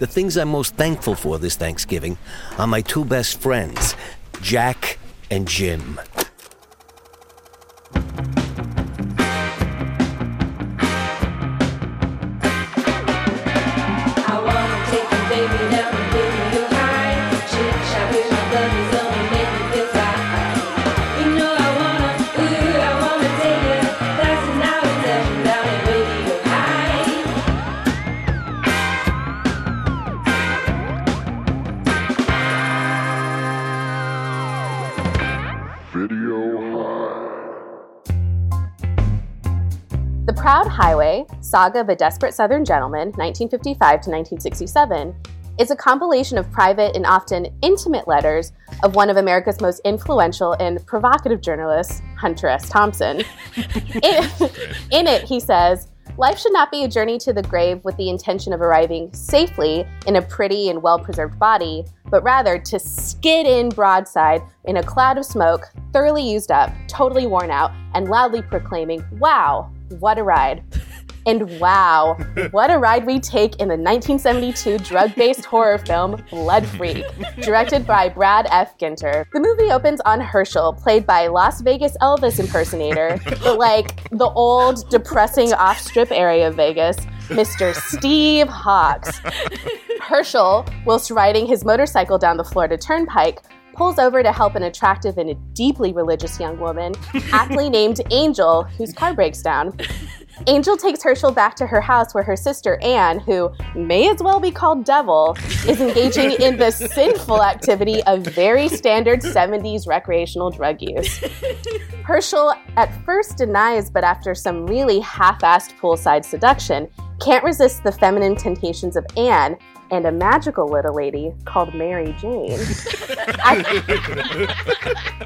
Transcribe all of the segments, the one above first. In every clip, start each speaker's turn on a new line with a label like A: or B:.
A: The things I'm most thankful for this Thanksgiving are my two best friends, Jack and Jim.
B: Saga of a Desperate Southern Gentleman, 1955 to 1967, is a compilation of private and often intimate letters of one of America's most influential and provocative journalists, Hunter S. Thompson. in, in it, he says, Life should not be a journey to the grave with the intention of arriving safely in a pretty and well preserved body, but rather to skid in broadside in a cloud of smoke, thoroughly used up, totally worn out, and loudly proclaiming, Wow, what a ride. And wow, what a ride we take in the 1972 drug based horror film Blood Freak, directed by Brad F. Grinter. The movie opens on Herschel, played by Las Vegas Elvis impersonator, but like the old, depressing off strip area of Vegas, Mr. Steve Hawkes. Herschel, whilst riding his motorcycle down the Florida Turnpike, pulls over to help an attractive and a deeply religious young woman, aptly named Angel, whose car breaks down. Angel takes Herschel back to her house where her sister Anne, who may as well be called Devil, is engaging in the sinful activity of very standard 70s recreational drug use. Herschel at first denies, but after some really half assed poolside seduction, can't resist the feminine temptations of Anne and a magical little lady called Mary Jane.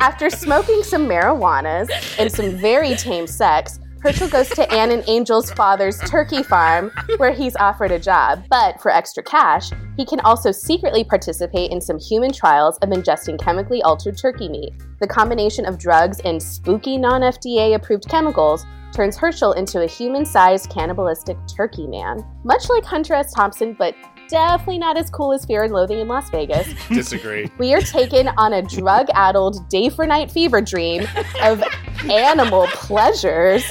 B: After smoking some marijuanas and some very tame sex, Herschel goes to Anne and Angel's father's turkey farm where he's offered a job. But for extra cash, he can also secretly participate in some human trials of ingesting chemically altered turkey meat. The combination of drugs and spooky non FDA approved chemicals turns Herschel into a human sized cannibalistic turkey man. Much like Hunter S. Thompson, but definitely not as cool as Fear and Loathing in Las Vegas.
C: Disagree.
B: We are taken on a drug addled day for night fever dream of animal pleasures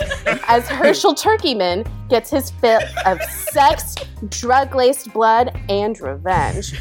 B: as Herschel Turkeyman gets his fill of sex, drug laced blood, and revenge.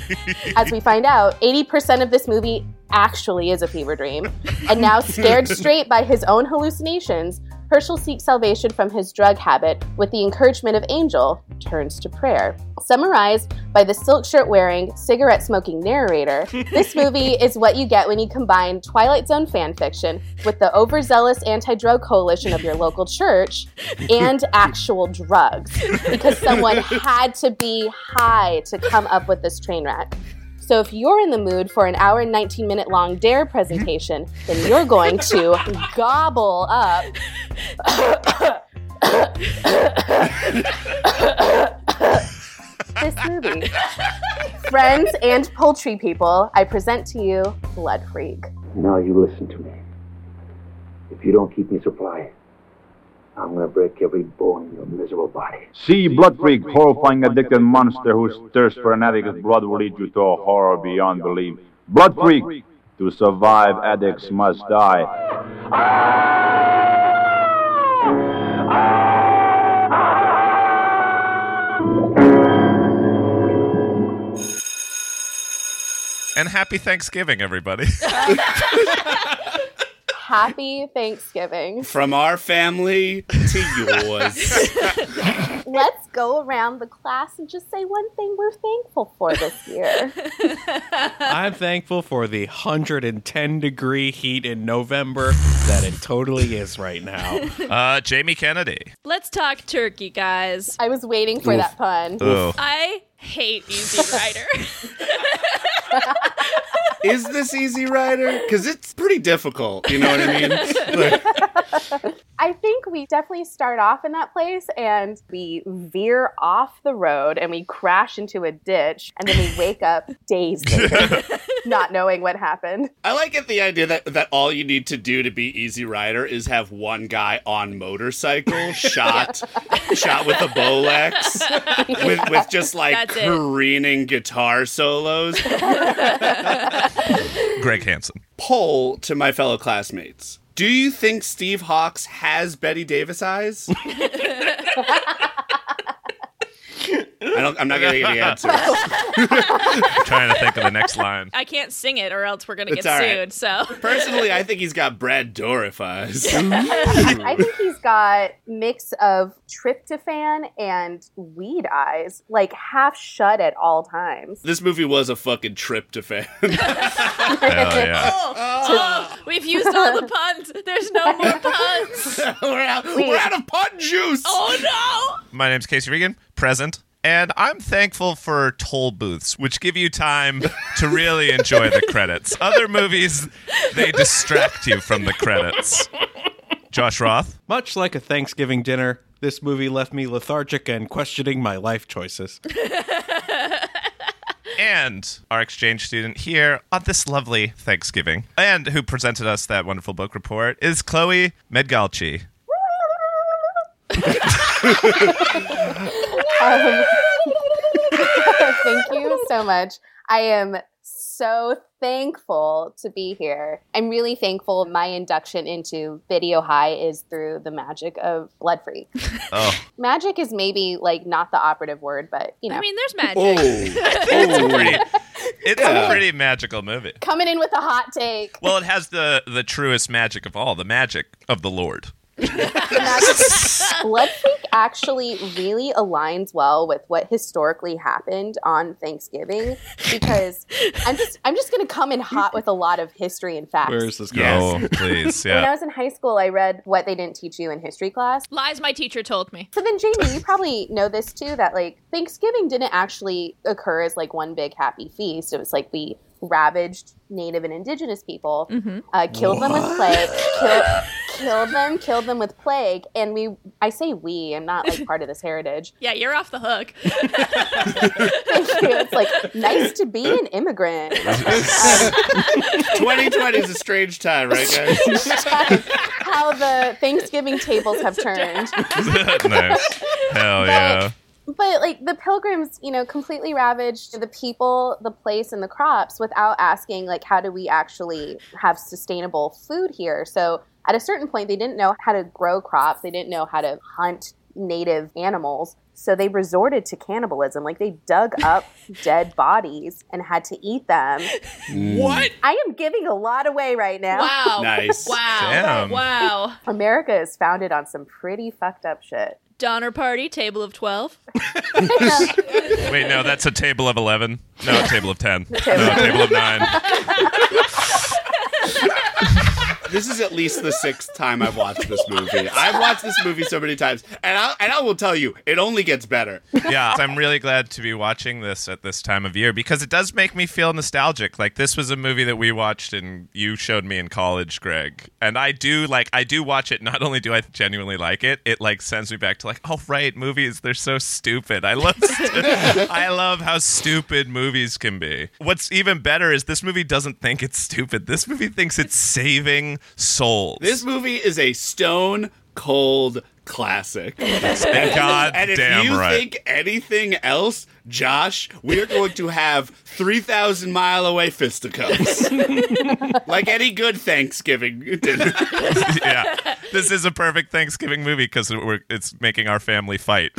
B: As we find out, 80% of this movie actually is a fever dream. And now, scared straight by his own hallucinations, Herschel seeks salvation from his drug habit with the encouragement of Angel, turns to prayer. Summarized by the silk shirt wearing, cigarette smoking narrator, this movie is what you get when you combine Twilight Zone fan fiction with the overzealous anti drug coalition of your local church and actual drugs. Because someone had to be high to come up with this train wreck. So if you're in the mood for an hour and 19 minute long dare presentation, then you're going to gobble up this movie. Friends and poultry people, I present to you Blood Freak.
D: Now you listen to me. If you don't keep me supply, I'm gonna break every bone in your miserable body.
E: See Blood Freak, horrifying addicted monster whose thirst for an addict's blood will lead you to a horror beyond belief. Blood Freak, to survive, addicts must die.
C: And happy Thanksgiving, everybody.
B: Happy Thanksgiving.
F: From our family to yours.
B: Let's go around the class and just say one thing we're thankful for this year.
G: I'm thankful for the 110 degree heat in November that it totally is right now.
C: Uh, Jamie Kennedy.
H: Let's talk turkey, guys.
B: I was waiting for that pun.
C: Ooh.
H: I hate Easy Rider.
F: Is this Easy Rider? Because it's pretty difficult. You know what I mean? Like,
B: I think we definitely start off in that place and we veer off the road and we crash into a ditch and then we wake up days later. Not knowing what happened.
F: I like it the idea that, that all you need to do to be Easy Rider is have one guy on motorcycle shot shot with a Bolex with, with just like
H: That's it.
F: careening guitar solos.
C: Greg Hansen.
F: Poll to my fellow classmates. Do you think Steve Hawkes has Bette Davis eyes? I don't, I'm not going to get the answer.
C: I'm trying to think of the next line.
H: I can't sing it or else we're gonna
F: It's
H: get
F: all right.
H: sued. So
F: Personally, I think he's got Brad Dourif eyes.
B: I think he's got mix of tryptophan and weed eyes, like half shut at all times.
F: this movie was a fucking trip to fan.
C: Hell yeah.
H: Oh, oh, we've used all the puns. There's no more puns.
F: we're, out, we're out of pun juice.
H: Oh no!
C: My name's Casey Regan, present. And I'm thankful for toll booths, which give you time to really enjoy the credits. Other movies, they distract you from the credits. Josh Roth.
G: Much like a Thanksgiving dinner, this movie left me lethargic and questioning my life choices.
C: and our exchange student here on this lovely Thanksgiving, and who presented us that wonderful book report, is Chloe Medgalchi.
B: Um, thank you so much. I am so thankful to be here. I'm really thankful my induction into Video High is through the magic of Blood Freak.
C: Oh,
B: magic is maybe like not the operative word, but you know,
H: I mean, there's magic.
F: Oh,
C: it's a pretty, it's
F: Yeah.
C: a pretty magical movie.
B: coming in with a hot take.
C: Well, it has the the truest magic of all, the magic of the Lord.
B: Blood Freak actually really aligns well with what historically happened on Thanksgiving because I'm just I'm just gonna come in hot with a lot of history and facts.
G: Where is this going?
C: Oh, please,
B: When I was in high school, I read what they didn't teach you in history class.
H: Lies my teacher told me.
B: So then, Jamie, you probably know this too that like Thanksgiving didn't actually occur as like one big happy feast. It was like we ravaged native and indigenous people, uh, killed them with plague, kill, killed them, killed them with plague, and we. I say we. I'm not like part of this heritage.
H: Yeah, you're off the hook.
B: Thank you. It's like nice to be an immigrant.
F: 2020 is a strange time, right, guys?
B: How the Thanksgiving tables have turned.
C: nice. Hell yeah.
B: But like the pilgrims, you know, completely ravaged the people, the place, and the crops without asking, like, how do we actually have sustainable food here? So at a certain point, they didn't know how to grow crops, they didn't know how to hunt native animals. So they resorted to cannibalism. Like they dug up dead bodies and had to eat them. Mm.
C: What?
B: I am giving a lot away right now.
H: Wow.
F: Nice.
H: Wow.
C: Damn.
H: Wow.
B: America is founded on some pretty fucked up shit.
H: Donner party, table of 12.
C: Wait, no, that's a table of 11. No, a table of 10. No, a table of 9.
F: This is at least the sixth time I've watched this movie. I've watched this movie so many times, and I and I will tell you, it only gets better.
C: Yeah, I'm really glad to be watching this at this time of year because it does make me feel nostalgic. Like this was a movie that we watched and you showed me in college, Greg. And I do like I do watch it. Not only do I genuinely like it, it like sends me back to like, oh right, movies they're so stupid. I love stu- I love how stupid movies can be. What's even better is this movie doesn't think it's stupid. This movie thinks it's saving souls.
F: This movie is a stone cold classic.
C: and God
F: and if
C: damn
F: you
C: right.
F: think anything else, Josh, we're going to have 3,000 mile away fisticuffs. like any good Thanksgiving dinner.
C: yeah, this is a perfect Thanksgiving movie because it's making our family fight.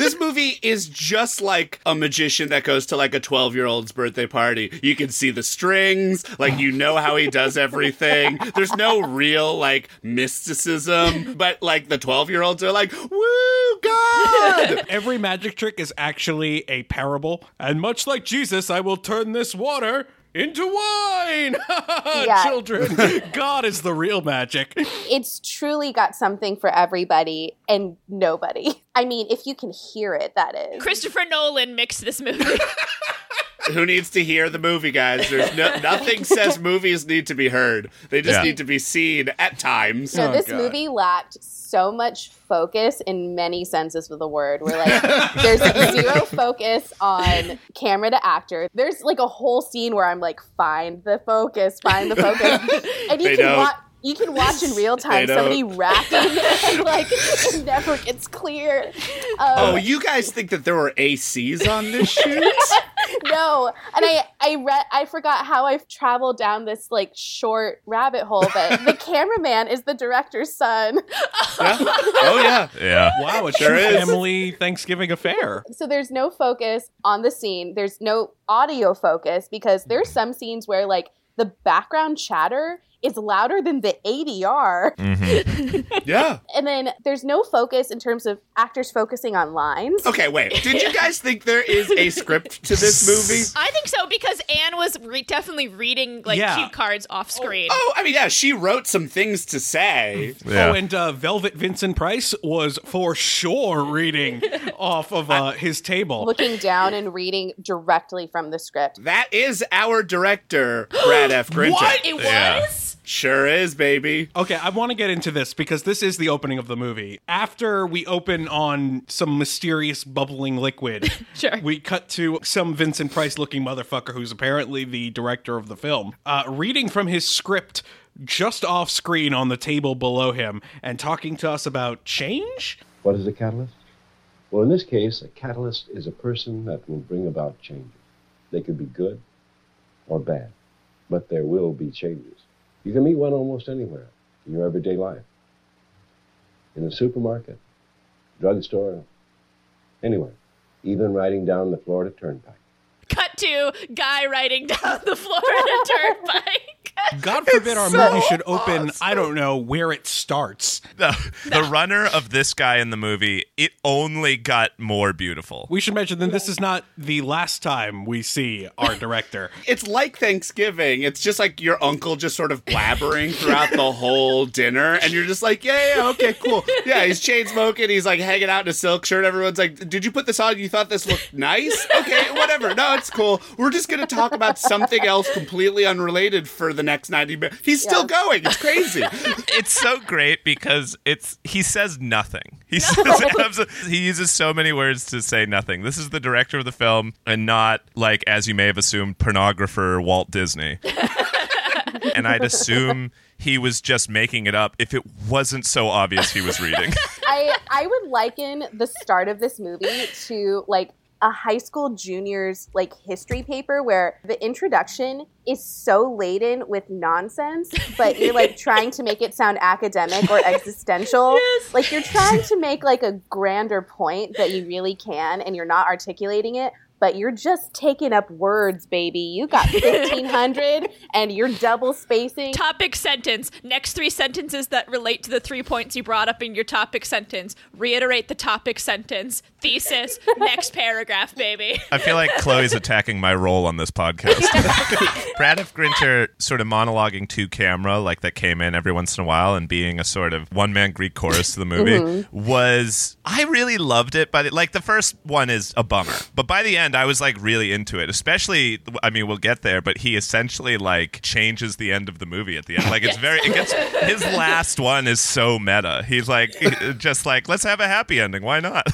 F: This movie is just like a magician that goes to like a 12 year old's birthday party. You can see the strings, like you know how he does everything. There's no real like mysticism, but like the 12 year olds are like, woo, God!
G: Every magic trick is actually a parable, and much like Jesus, I will turn this water into wine. Children, God is the real magic.
B: it's truly got something for everybody and nobody. I mean, if you can hear it, that is.
H: Christopher Nolan mixed this movie.
F: Who needs to hear the movie, guys? There's no, nothing says movies need to be heard. They just
C: Yeah.
F: need to be seen at times.
B: So
G: Oh,
B: this
G: God.
B: movie lacked so much focus in many senses of the word. We're like there's zero focus on camera to actor. There's like a whole scene where I'm like, find the focus, find the focus, and you
F: They
B: can watch. You can watch in real time somebody rapping and like it never gets clear. Um,
F: Oh, you guys think that there were ACs on this shoot?
B: no and i i read i forgot how i've traveled down this like short rabbit hole but the cameraman is the director's son
F: Yeah. Oh yeah.
C: Yeah.
G: Wow, a
F: Sure
G: true
F: is.
G: family Thanksgiving affair.
B: so there's no focus on the scene there's no audio focus because there's some scenes where like the background chatter is louder than the adr
F: Yeah.
B: and then there's no focus in terms of actors focusing on lines
F: Okay, wait. Did you guys think there is a script to this movie?
H: I think so because Anne was re- definitely reading like
G: Yeah.
H: cue cards off screen.
F: Oh, I mean, yeah, she wrote some things to say.
C: Yeah.
G: Oh, and uh, Velvet Vincent Price was for sure reading off of uh, his table.
B: looking down and reading directly from the script
F: That is our director, Brad F. Grinter.
G: What?
H: It
C: Yeah.
H: Was.
F: Sure is, baby.
G: Okay, I want to get into this because this is the opening of the movie. After we open on some mysterious bubbling liquid,
H: Sure.
G: we cut to some Vincent Price looking motherfucker who's apparently the director of the film, uh, reading from his script just off screen on the table below him and talking to us about change.
I: What is a catalyst? Well, in this case, a catalyst is a person that will bring about changes. They could be good or bad, but there will be changes. You can meet one almost anywhere in your everyday life. In a supermarket, drugstore, anywhere. Even riding down the Florida Turnpike.
H: Cut to guy riding down the Florida Turnpike.
G: God forbid our movie should open, I don't know, where it starts.
C: The, the runner of this guy in the movie, it only got more beautiful.
G: We should mention that this is not the last time we see our director.
F: It's like Thanksgiving. It's just like your uncle just sort of blabbering throughout the whole dinner, and you're just like, yeah, yeah, okay, cool. Yeah, he's chain smoking. He's like hanging out in a silk shirt. Everyone's like, did you put this on? You thought this looked nice? Okay, whatever. No, it's cool. We're just gonna talk about something else completely unrelated for the next ninety minutes. He's still going. It's crazy.
C: it's so great because it's he says nothing. He says abso- he uses so many words to say nothing. This is the director of the film and not like as you may have assumed pornographer Walt Disney. and I'd assume he was just making it up if it wasn't so obvious he was reading.
B: I I would liken the start of this movie to like a high school junior's like history paper where the introduction is so laden with nonsense, but you're like trying to make it sound academic or existential. Like you're trying to make like a grander point that you really can and you're not articulating it. But you're just taking up words, baby. You got 1500 and you're double spacing.
H: topic sentence. Next three sentences that relate to the three points you brought up in your topic sentence. Reiterate the topic sentence. Thesis. Next paragraph, baby.
C: I feel like Chloe's attacking my role on this podcast. Brad F. Grinter sort of monologuing to camera, like that came in every once in a while, and being a sort of one man Greek chorus to the movie mm-hmm. was. I really loved it, but it, like the first one is a bummer, but by the end, I was like really into it. Especially, I mean, we'll get there, but he essentially like changes the end of the movie at the end. Like it's very, it gets his last one is so meta. He's like, uh, just like, let's have a happy ending. Why not?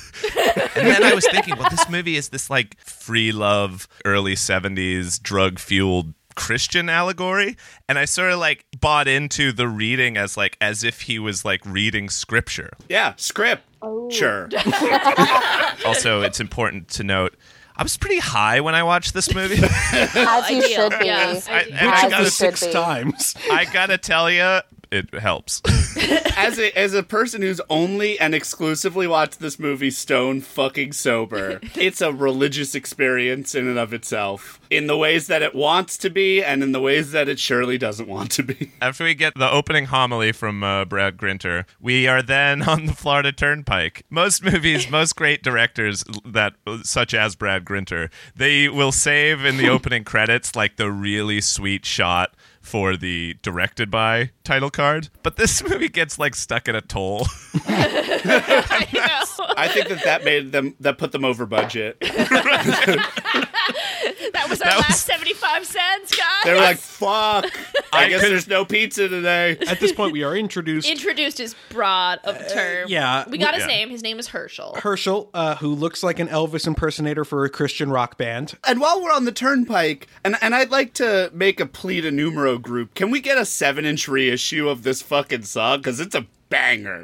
C: And then I was thinking, well, this movie is this like free love, early 70s, drug fueled Christian allegory. And I sort of like bought into the reading as like, as if he was like reading scripture.
F: Yeah, script. Sure. Oh.
C: Also, it's important to note. I was pretty high when I watched this movie.
B: As you should be.
H: yes.
C: I,
H: Which
C: and I
B: As you
C: gotta,
B: should
G: Six
B: be.
G: times.
C: I gotta tell you, it helps.
F: as a as a person who's only and exclusively watched this movie stone fucking sober, it's a religious experience in and of itself. In the ways that it wants to be and in the ways that it surely doesn't want to be.
C: After we get the opening homily from uh, Brad Grinter, we are then on the Florida Turnpike. Most movies, most great directors that such as Brad Grinter, they will save in the opening credits like the really sweet shot for the directed by title card. But this movie gets like stuck at a toll.
H: I know.
F: I think that that made them that put them over budget.
H: That was our
C: That
H: last
C: was-
H: 75 cents, guys.
F: They were like, "Fuck, I,
C: I
F: guess there's no pizza today."
G: At this point, we are introduced
H: Introduced is broad of the term.
G: yeah,
H: We got his
C: yeah.
H: name. His name is Herschel.
G: Herschel, uh, who looks like an Elvis impersonator for a Christian rock band.
F: And while we're on the turnpike, and and I'd like to make a plea to Numero Group, can we get a seven-inch reissue of this fucking song? Because it's a banger.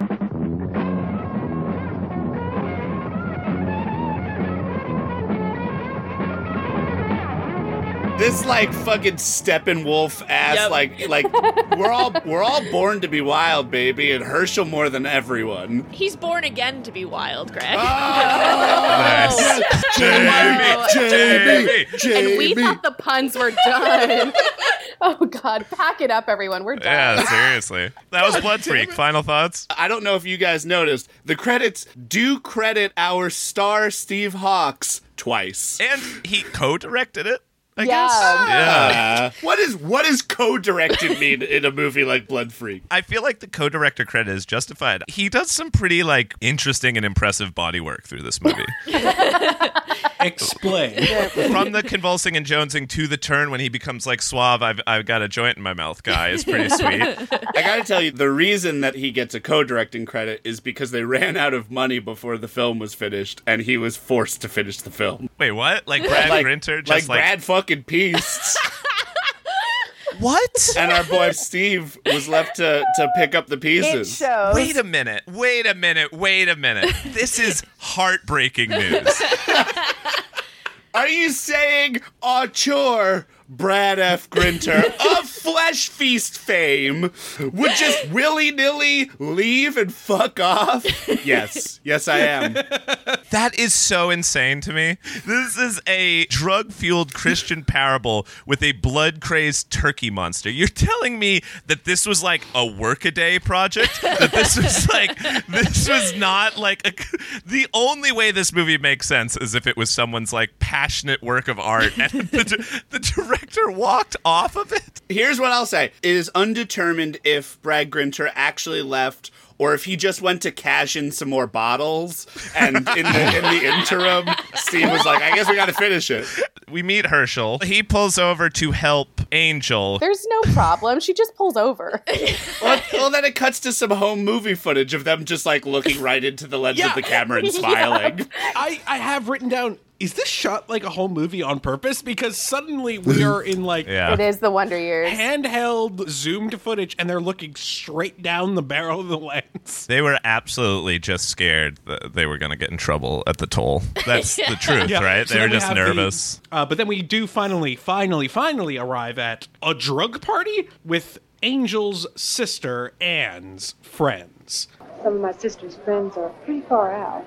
F: This like fucking Steppenwolf ass,
H: Yep.
F: like like we're all we're all born to be wild, baby, and Herschel more than everyone.
H: He's born again to be wild, Greg.
C: Oh, Nice.
B: Jamie,
C: Jamie,
B: And we thought the puns were done. oh God, pack it up, everyone. We're done.
C: Yeah, seriously. That was Blood Freak. Final thoughts?
F: I don't know if you guys noticed, the credits do credit our star Steve Hawkes twice.
C: And he co-directed it, I
B: Yeah.
C: guess. Yeah.
F: Uh, what is co-directed mean in a movie like Blood Freak?
C: I feel like the co-director credit is justified. He does some pretty like interesting and impressive body work through this movie.
G: Explain.
C: From the convulsing and jonesing to the turn when he becomes like suave, I've, I've got a joint in my mouth guy is pretty sweet.
F: I gotta tell you, the reason that he gets a co-directing credit is because they ran out of money before the film was finished, and he was forced to finish the film.
C: Wait, what? Like Brad
F: like,
C: Grinter?
F: like
C: like,
F: Brad fucking Peace.
C: what?
F: and our boy Steve was left to, to pick up the
B: It
F: pieces.
B: shows.
C: Wait a minute. Wait a minute. Wait a minute. This is heartbreaking news.
F: Are you saying auteur Brad F. Grinter of Flesh Feast fame would just willy nilly leave and fuck off? Yes, yes, I am.
C: That is so insane to me. This is a drug fueled Christian parable with a blood crazed turkey monster. You're telling me that this was like a workaday project? That this was like, this was not like a. The only way this movie makes sense is if it was someone's like passionate work of art and the, the director walked off of it.
F: Here's what I'll say: It is undetermined if Brad Grinter actually left. Or if he just went to cash in some more bottles, and in the in the interim, Steve was like, "I guess we got to finish it."
C: We meet Herschel. He pulls over to help Angel.
B: There's no problem. She just pulls over.
F: Well, well, then it cuts to some home movie footage of them just like looking right into the lens
G: Yeah.
F: of the camera and smiling.
G: I, I have written down, is this shot like a whole movie on purpose? Because suddenly we are in like
C: Yeah.
B: It is the Wonder Years.
G: handheld zoomed footage and they're looking straight down the barrel of the lens.
C: They were absolutely just scared that they were going to get in trouble at the toll. That's the truth,
G: Yeah,
C: right?
G: so
C: they were
G: then we
C: just
G: the-
C: nervous.
G: uh, but then we do finally, finally, finally arrive at a drug party with Angel's sister Anne's friends.
J: Some of my sister's friends are pretty far out.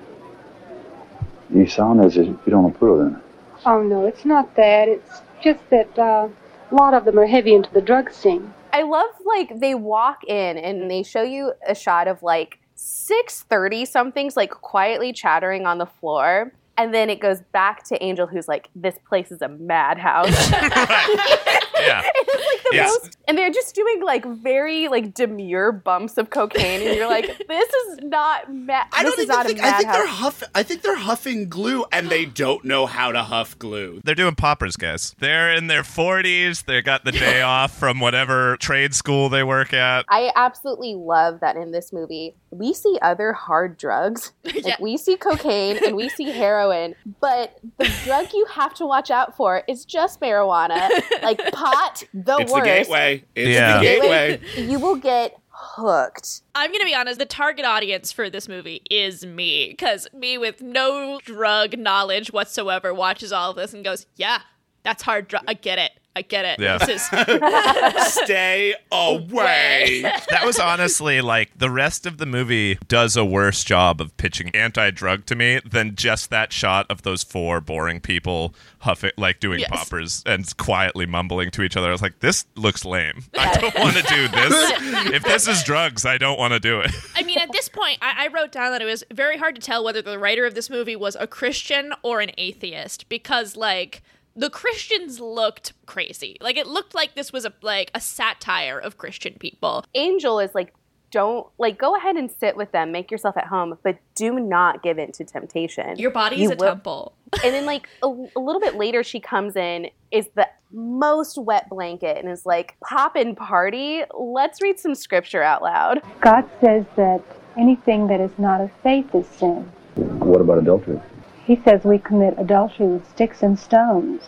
E: You sound as if you don't approve of them.
J: Oh, no, it's not that. It's just that uh, a lot of them are heavy into the drug scene.
B: I love like they walk in and they show you a shot of like six thirty somethings like quietly chattering on the floor. And then it goes back to Angel, who's like, "This place is a madhouse."
C: Yeah.
B: it's like the
C: Yes.
B: most, and they're just doing like very like demure bumps of cocaine, and you're like, "This is not mad.
F: I
B: This
F: don't
B: is
F: even
B: not
F: think.
B: a
F: I think they're
B: madhouse."
F: huff. I think they're huffing glue, and they don't know how to huff glue.
C: They're doing poppers, guys. They're in their 40s. They got the day off from whatever trade school they work at.
B: I absolutely love that in this movie we see other hard drugs. Like
H: Yeah.
B: we see cocaine and we see heroin, but the drug you have to watch out for is just marijuana. Like pot, the
F: It's
B: worst.
F: the gateway. It's
C: Yeah.
F: the gateway.
B: You will get hooked.
H: I'm gonna be honest. The target audience for this movie is me, because me with no drug knowledge whatsoever watches all of this and goes, "Yeah, that's hard drug. I get it. I get it.
C: Yeah.
H: This is
F: Stay away.
C: That was honestly like the rest of the movie does a worse job of pitching anti drug to me than just that shot of those four boring people huffing, like doing
H: Yes.
C: poppers and quietly mumbling to each other. I was like, this looks lame. I don't want to do this. if this is drugs, I don't want to do it.
H: I mean, at this point, I, I wrote down that it was very hard to tell whether the writer of this movie was a Christian or an atheist because, like, the Christians looked crazy. Like, it looked like this was a like a satire of Christian people.
B: Angel is like, don't like go ahead and sit with them, make yourself at home, but do not give in to temptation.
H: Your body
B: You
H: is a
B: will-
H: temple.
B: and then like a, a little bit later, she comes in is the most wet blanket and is like, "Pop and party. Let's read some scripture out loud."
J: God says that anything that is not of faith is sin.
D: What about adultery?
J: He says we commit adultery with sticks and stones.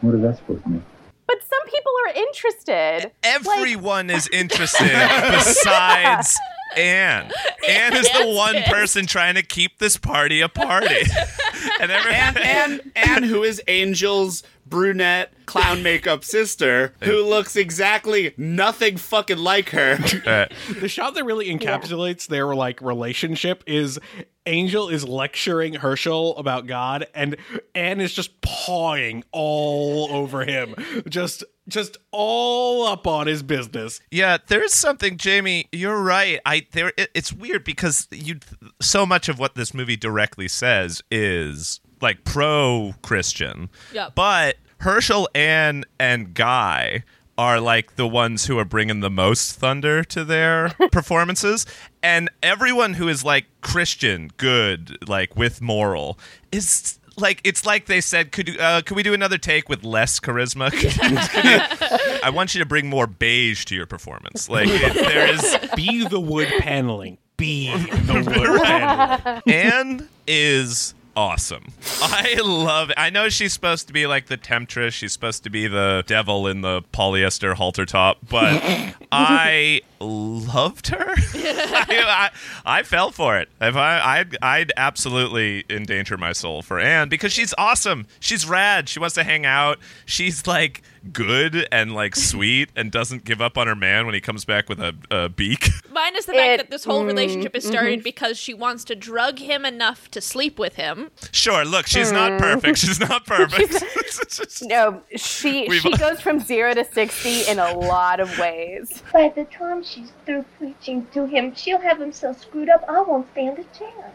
D: What is that supposed to mean?
B: But some people are interested.
C: Everyone is interested besides Anne. Anne is the one person trying to keep this party a party. and every
F: And and and who is Angel's brunette clown makeup sister, who looks exactly nothing fucking like her.
C: Uh,
G: the shot that really encapsulates their like relationship is Angel is lecturing Herschel about God, and Anne is just pawing all over him, just just all up on his business.
C: Yeah, there's something, Jamie. You're right. I there. It, it's weird because you so much of what this movie directly says is like pro Christian.
H: Yep.
C: But Herschel, Anne, and Guy are like the ones who are bringing the most thunder to their performances, and everyone who is like Christian, good, like with moral, is. Like it's like they said, could uh, could we do another take with less charisma? Could you- I want you to bring more beige to your performance. Like it, there is
G: Be the wood paneling. Be the wood paneling.
C: Anne is awesome. I love it. I know she's supposed to be like the temptress. She's supposed to be the devil in the polyester halter top, but I loved her. I, I, I fell for it. If I, I'd, I'd absolutely endanger my soul for Anne because she's awesome. She's rad. She wants to hang out. She's like good and like sweet and doesn't give up on her man when he comes back with a, a beak.
H: Minus the fact
B: It-
H: that this whole
B: mm,
H: relationship is started because she wants to drug him enough to sleep with him.
C: Sure, look, she's not perfect. She's not perfect.
B: No, she
C: We've-
B: she goes from zero to sixty in a lot of ways.
K: By the time she's through preaching to him, she'll have him so screwed up I won't stand a chance.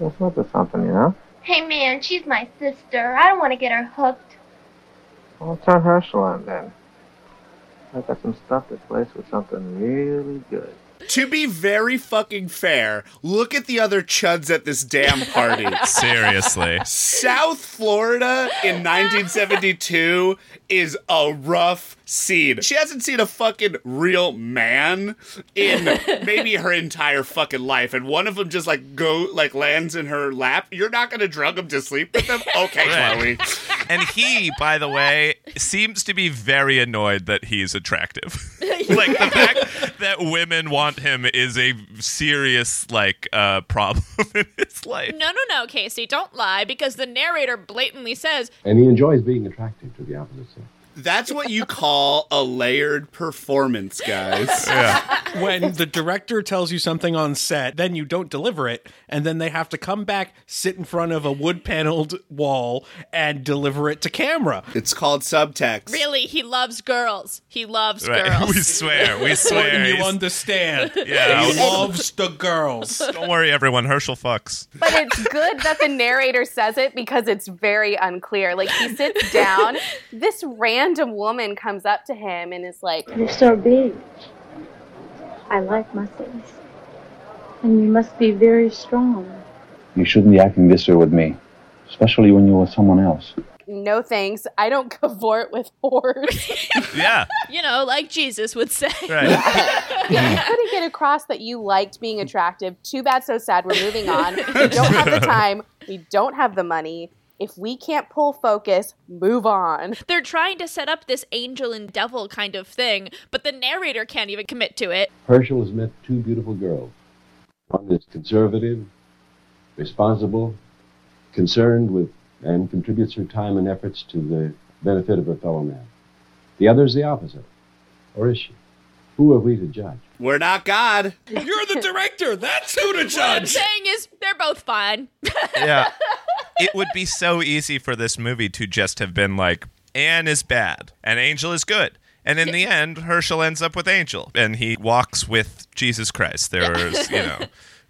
D: That's not the something, you know?
K: Hey man, she's my sister. I don't want to get her hooked.
D: Well, turn Herschel on then. I got some stuff that's laced with something really good.
F: To be very fucking fair, look at the other chuds at this damn party.
C: Seriously.
F: South Florida in 1972 is a rough scene. She hasn't seen a fucking real man in maybe her entire fucking life, and one of them just like go like lands in her lap. You're not gonna drug him to sleep with him, okay,
C: Right.
F: Chloe?
C: And he, by the way, seems to be very annoyed that he's attractive. like the fact that women want him is a serious like uh problem in his life.
H: No, no, no, Casey, don't lie because the narrator blatantly says,
I: And he enjoys being attracted to the opposite sex.
F: That's what you call a layered performance, guys.
G: when the director tells you something on set, then you don't deliver it, and then they have to come back, sit in front of a wood paneled wall, and deliver it to camera.
F: It's called subtext.
H: really, he loves girls. He loves
C: Right.
H: girls.
C: We swear, we swear.
G: You understand?
C: Yeah.
G: He loves the girls.
C: Don't worry, everyone. Herschel fucks.
B: But it's good that the narrator says it because it's very unclear. Like he sits down, this random woman comes up to him and is like,
K: You're so big. I like muscles.
J: And you must be very strong.
D: You shouldn't be acting this way with me, especially when you're with someone else.
B: "No thanks, I don't cavort with whores."
C: Yeah.
H: you know, like Jesus would say.
C: Right.
B: if you couldn't get across that you liked being attractive, too bad, so sad. We're moving on. We don't have the time. We don't have the money. If we can't pull focus, move on.
H: They're trying to set up this angel and devil kind of thing, but the narrator can't even commit to it.
I: Herschel has met two beautiful girls. One is conservative, responsible, concerned with, and contributes her time and efforts to the benefit of her fellow man. The other is the opposite. Or is she? Who are we to judge?
F: We're not God.
G: You're the director. That's who to
H: What I'm
G: judge.
H: saying is, they're both fine.
C: yeah. It would be so easy for this movie to just have been like, Anne is bad and Angel is good. And in the end, Herschel ends up with Angel and he walks with Jesus Christ. There's, you know,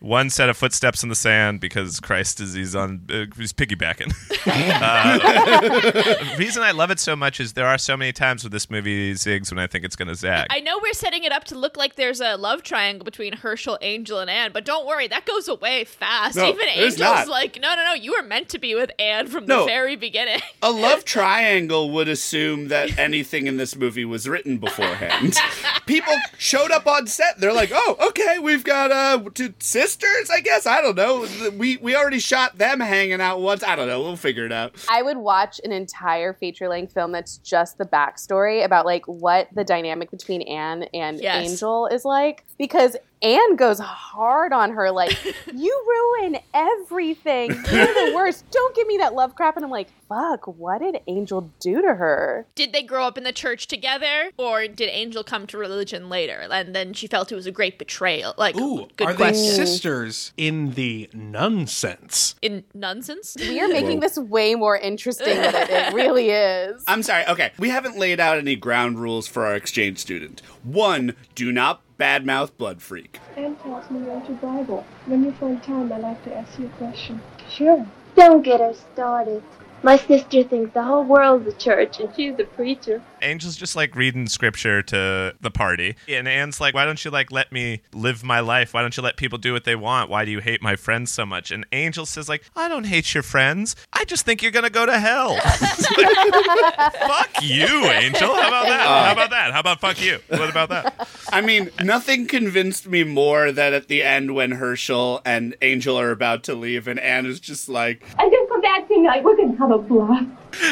C: one set of footsteps in the sand because Christ is he's on uh, he's piggybacking. uh, the reason I love it so much is there are so many times where this movie zigs when I think it's going to zag.
H: I know we're setting it up to look like there's a love triangle between Herschel, Angel, and Anne, but don't worry, that goes away fast.
F: No,
H: Even
F: there's
H: Angel's
F: not.
H: like, no, no, no, you were meant to be with Anne from
F: No.
H: the very beginning.
F: A love triangle would assume that anything in this movie was written beforehand. People showed up on set. They're like, "Oh, okay, we've got uh two sisters, I guess. I don't know. We we already shot them hanging out once. I don't know. We'll figure it out."
B: I would watch an entire feature length film that's just the backstory about like what the dynamic between Anne and
H: Yes.
B: Angel is like because Anne goes hard on her like you ruin everything. You're the worst. Don't give me that love crap and I'm like, fuck, what did Angel do to her?
H: Did they grow up in the church together, or did Angel come to religion later, and then she felt it was a great betrayal? Like,
G: Ooh,
H: good
G: are
H: question.
G: they sisters in the nonsense?
H: in nonsense?
B: We are making this way more interesting than it, it really is.
F: I'm sorry. Okay, we haven't laid out any ground rules for our exchange student. One, do not badmouth Blood Freak.
K: Anne tells me you're into Bible. When you find time, I'd like to ask you a question.
J: Sure.
K: Don't get her started. My sister thinks the whole world's a church, and she's a preacher.
C: Angel's just like reading scripture to the party, and Anne's like, "Why don't you like let me live my life? Why don't you let people do what they want? Why do you hate my friends so much?" And Angel says, "Like, I don't hate your friends. I just think you're gonna go to hell." fuck you, Angel. How about that? How about that? How about fuck you? What about that?
F: I mean, nothing convinced me more that at the end when Herschel and Angel are about to leave, and Anne is just like,
K: I'm gonna come back tonight. We're gonna have a blast.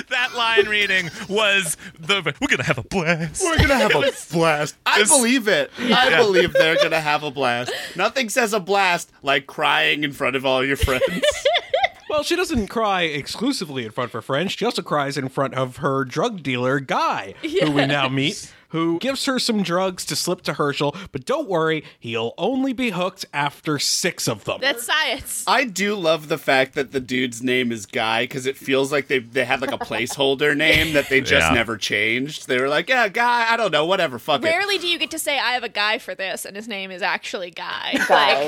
C: That line reading was the we're gonna have a blast.
F: We're gonna have a blast. I believe it. I
C: Yeah.
F: believe they're gonna have a blast. Nothing says a blast like crying in front of all your friends.
G: Well, she doesn't cry exclusively in front of her friends. She also cries in front of her drug dealer, Guy, who we now meet, who gives her some drugs to slip to Herschel. But don't worry, he'll only be hooked after six of them.
H: That's science.
F: I do love the fact that the dude's name is Guy because it feels like they they had like a placeholder name that they just
C: Yeah.
F: never changed. They were like, yeah, Guy. I don't know, whatever. Fuck it.
H: Rarely do you get to say, I have a guy for this, and his name is actually Guy.
B: Guy.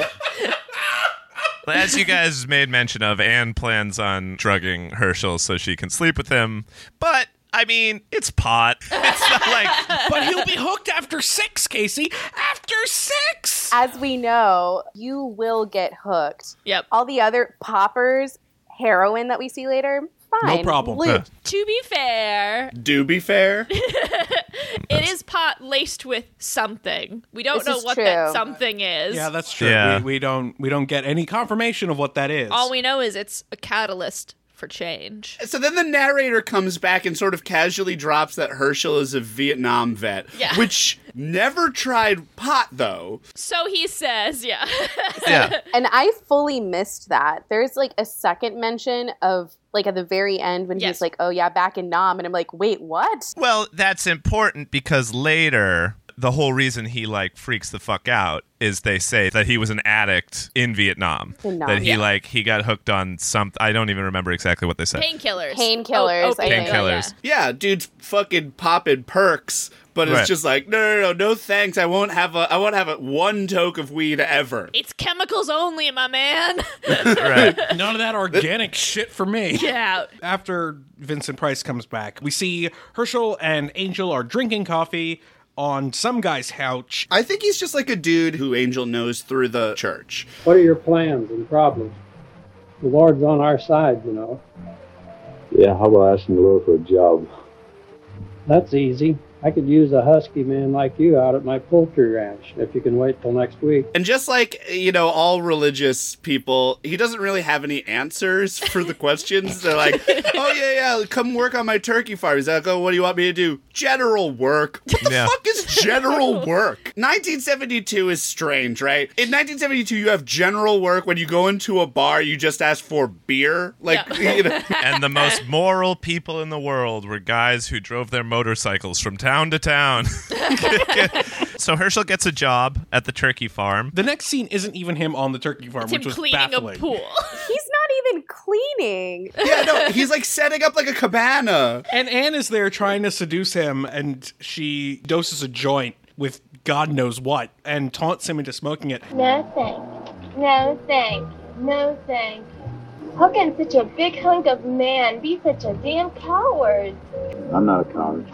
H: Like,
C: as you guys made mention of, Anne plans on drugging Herschel so she can sleep with him. But I mean, it's pot. It's not like
G: but he'll be hooked after six, Casey. After six!
B: As we know, you will get hooked.
H: Yep.
B: All the other poppers, heroin that we see later, fine.
G: No problem.
B: Luke,
H: to be fair,
F: Do be fair.
H: it is pot laced with something. We don't
B: This
H: know
B: is
H: what
B: true.
H: that something is.
G: Yeah, that's true.
C: Yeah.
G: We, we don't we don't get any confirmation of what that is.
H: All we know is it's a catalyst for change.
F: So then the narrator comes back and sort of casually drops that Herschel is a Vietnam vet,
H: Yeah.
F: which never tried pot though.
H: So he says, yeah.
C: yeah.
B: And I fully missed that. There's like a second mention of like at the very end when
H: Yes.
B: he's like, "Oh yeah, back in Nam," and I'm like, "Wait, what?"
C: Well, that's important because later the whole reason he like freaks the fuck out is they say that he was an addict in Vietnam.
B: In Nam.
C: that he
H: Yeah.
C: like he got hooked on some I don't even remember exactly what they said.
H: Painkillers.
B: Painkillers,
H: Oh, oh
B: I think.
H: opiate,
C: Painkillers.
H: yeah.
F: Yeah, dude's fucking popping perks, but it's
C: Right.
F: just like, no, no, no, no, thanks. I won't have a, I won't have a one toke of weed ever.
H: It's chemicals only, my man.
C: right.
G: None of that organic shit for me.
H: yeah.
G: After Vincent Price comes back, we see Herschel and Angel are drinking coffee on some guy's couch.
F: I think he's just like a dude who Angel knows through the church.
L: What are your plans and problems? The Lord's on our side, you know.
I: Yeah, how about asking the Lord for a job?
L: That's easy. I could use a husky man like you out at my poultry ranch if you can wait till next week.
F: And just like, you know, all religious people, he doesn't really have any answers for the questions. They're like, oh, yeah, yeah, come work on my turkey farm. He's like, oh, what do you want me to do? General work. What the
C: Yeah.
F: fuck is general work? 1972 is strange, right? In 1972, you have general work. When you go into a bar, you just ask for beer. Like,
H: Yeah.
F: you know.
C: and the most moral people in the world were guys who drove their motorcycles from town to town. so Herschel gets a job at the turkey farm.
G: The next scene isn't even him on the turkey farm,
H: It's
G: which
H: him
G: was
H: cleaning
G: baffling.
H: a pool.
B: He's not even cleaning.
F: Yeah, no, he's like setting up like a cabana.
G: And Anne is there trying to seduce him, and she doses a joint with God knows what and taunts him into smoking it.
K: No thanks. No, thank you. No, thank you. How can such a big hunk of man be such a damn coward?
E: I'm not a coward.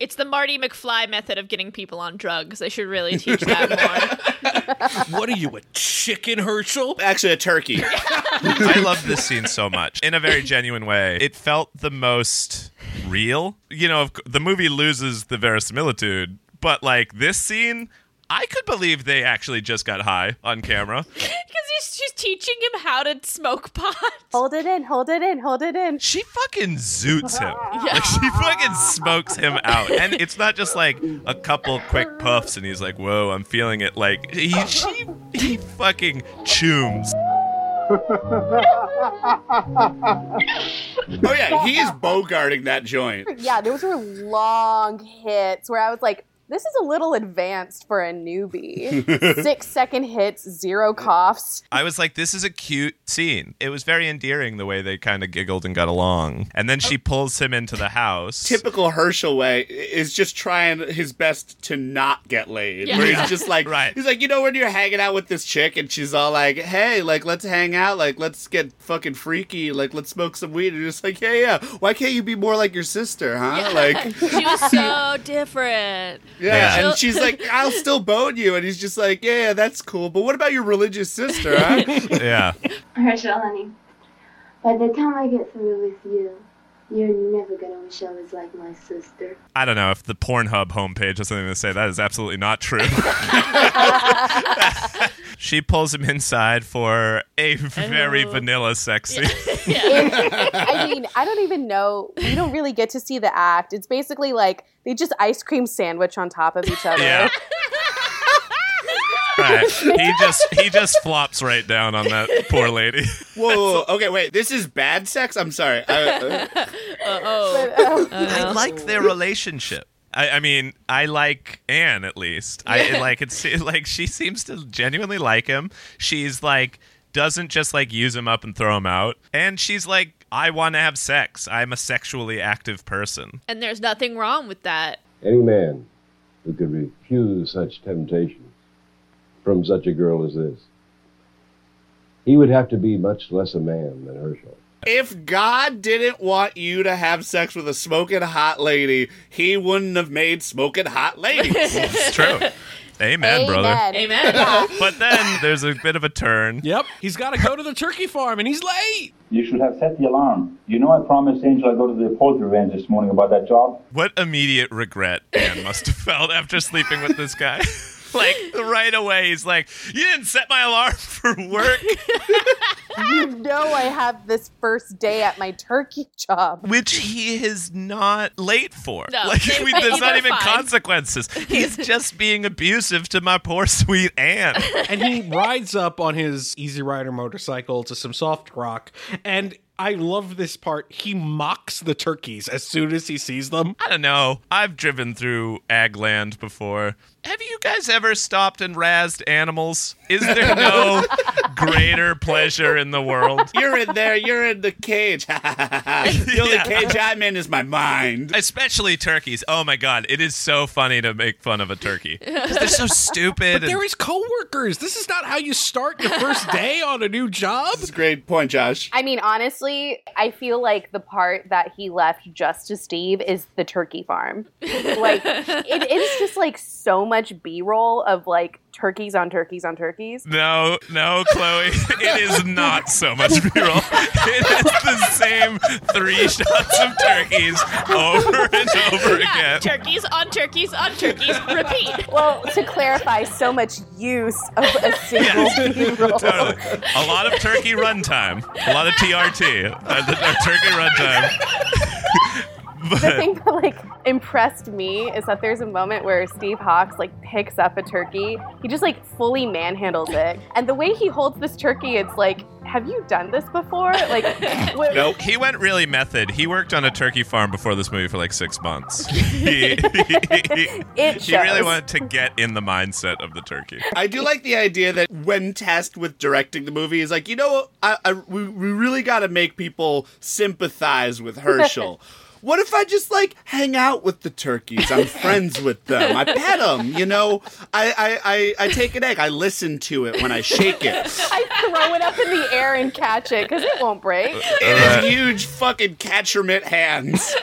H: It's the Marty McFly method of getting people on drugs. They should really teach that more.
G: what are you, a chicken, Herschel?
F: Actually, a turkey.
C: I love this scene so much in a very genuine way. It felt the most real. You know, the movie loses the verisimilitude, but like this scene, I could believe they actually just got high on camera.
H: Because she's teaching him how to smoke pot.
B: Hold it in, hold it in, hold it in.
C: She fucking zoots him. Like she fucking smokes him out. And it's not just like a couple quick puffs and he's like, whoa, I'm feeling it. Like he she he fucking chooms.
F: Oh yeah, he is bogarting that joint.
B: Yeah, those were long hits where I was like, this is a little advanced for a newbie. Six second hits, zero coughs.
C: I was like, this is a cute scene. It was very endearing the way they kind of giggled and got along. And then she pulls him into the house.
F: Typical Herschel way is just trying his best to not get laid.
C: Yeah.
F: Where he's just like,
C: Right.
F: he's like, you know, when you're hanging out with this chick and she's all like, hey, like, let's hang out, like, let's get fucking freaky, like, let's smoke some weed. And you're just like, yeah, yeah. Why can't you be more like your sister, huh? Like,
H: she was so different.
F: Yeah.
H: She'll-
F: And she's like, I'll still bone you. And he's just like, yeah, yeah, that's cool. But what about your religious sister, huh?
C: yeah.
K: Herschel, honey, by the time I get through with you, you're never gonna wish I was like my sister.
C: I don't know if the Pornhub homepage has something to say. That is absolutely not true. she pulls him inside for a very oh. vanilla sex scene.
B: I mean, I don't even know. We don't really get to see the act. It's basically like they just ice cream sandwich on top of each other.
C: Yeah. Right. He just he just flops right down on that poor lady.
F: Whoa, whoa, whoa. Okay, wait. This is bad sex? I'm sorry. I, uh,
H: oh.
C: I like their relationship. I, I mean, I like Anne at least. I like it's like she seems to genuinely like him. She's like doesn't just like use him up and throw him out, and she's like, I want to have sex. I'm a sexually active person.
H: And there's nothing wrong with that.
I: Any man who could refuse such temptation from such a girl as this, he would have to be much less a man than Herschel.
F: if God didn't want you to have sex with a smoking hot lady, he wouldn't have made smoking hot ladies.
C: It's true. Amen, brother.
H: Amen.
C: But then there's a bit of a turn.
G: Yep. He's got to go to the turkey farm and he's late.
E: You should have set the alarm. You know I promised Angel I'd go to the poultry range this morning about that job.
C: What immediate regret Anne must have felt after sleeping with this guy. like right away, he's like, "You didn't set my alarm for work,"
B: You know, I have this first day at my turkey job.
C: which he is not late for.
B: No,
C: like,
B: they-
C: we, there's not even
B: fine.
C: consequences. He's just being abusive to my poor sweet Anne.
G: and he rides up on his Easy Rider motorcycle to some soft rock. And I love this part. He mocks the turkeys as soon as he sees them.
C: I don't know. I've driven through Agland before. Have you guys ever stopped and razzed animals? Is there no greater pleasure in the world?
F: You're in there. You're in the cage. the only cage I'm in is my mind.
C: Especially turkeys. Oh my god, it is so funny to make fun of a turkey. they're so stupid.
G: But they're his coworkers. This is not how you start your first day on a new job.
F: That's a great point, Josh.
B: I mean, honestly, I feel like the part that he left just to Steve is the turkey farm. Like, it is just like so much B roll of like turkeys on turkeys on turkeys.
C: No, no, Chloe. It is not so much B-roll. It is the same three shots of turkeys over and over
H: Yeah,
C: again.
H: turkeys on turkeys on turkeys. Repeat.
B: Well, to clarify, so much use of a single B roll.
C: Totally. A lot of turkey runtime. A lot of TRT. The, uh, turkey runtime.
B: The thing that like impressed me is that there's a moment where Steve Hawkes like picks up a turkey. He just like fully manhandles it, and the way he holds this turkey, it's like, have you done this before? Like, what-
C: Nope. He went really method. He worked on a turkey farm before this movie for like six months. He,
B: It
C: he really wanted to get in the mindset of the turkey.
F: I do like the idea that when tasked with directing the movie, he's like, you know, I, I, we, we really got to make people sympathize with Herschel. What if I just like hang out with the turkeys? I'm friends with them. I pet them. You know, I I, I, I take an egg. I listen to it when I shake it.
B: I throw it up in the air and catch it because it won't break.
F: It has huge fucking catcher mitt hands.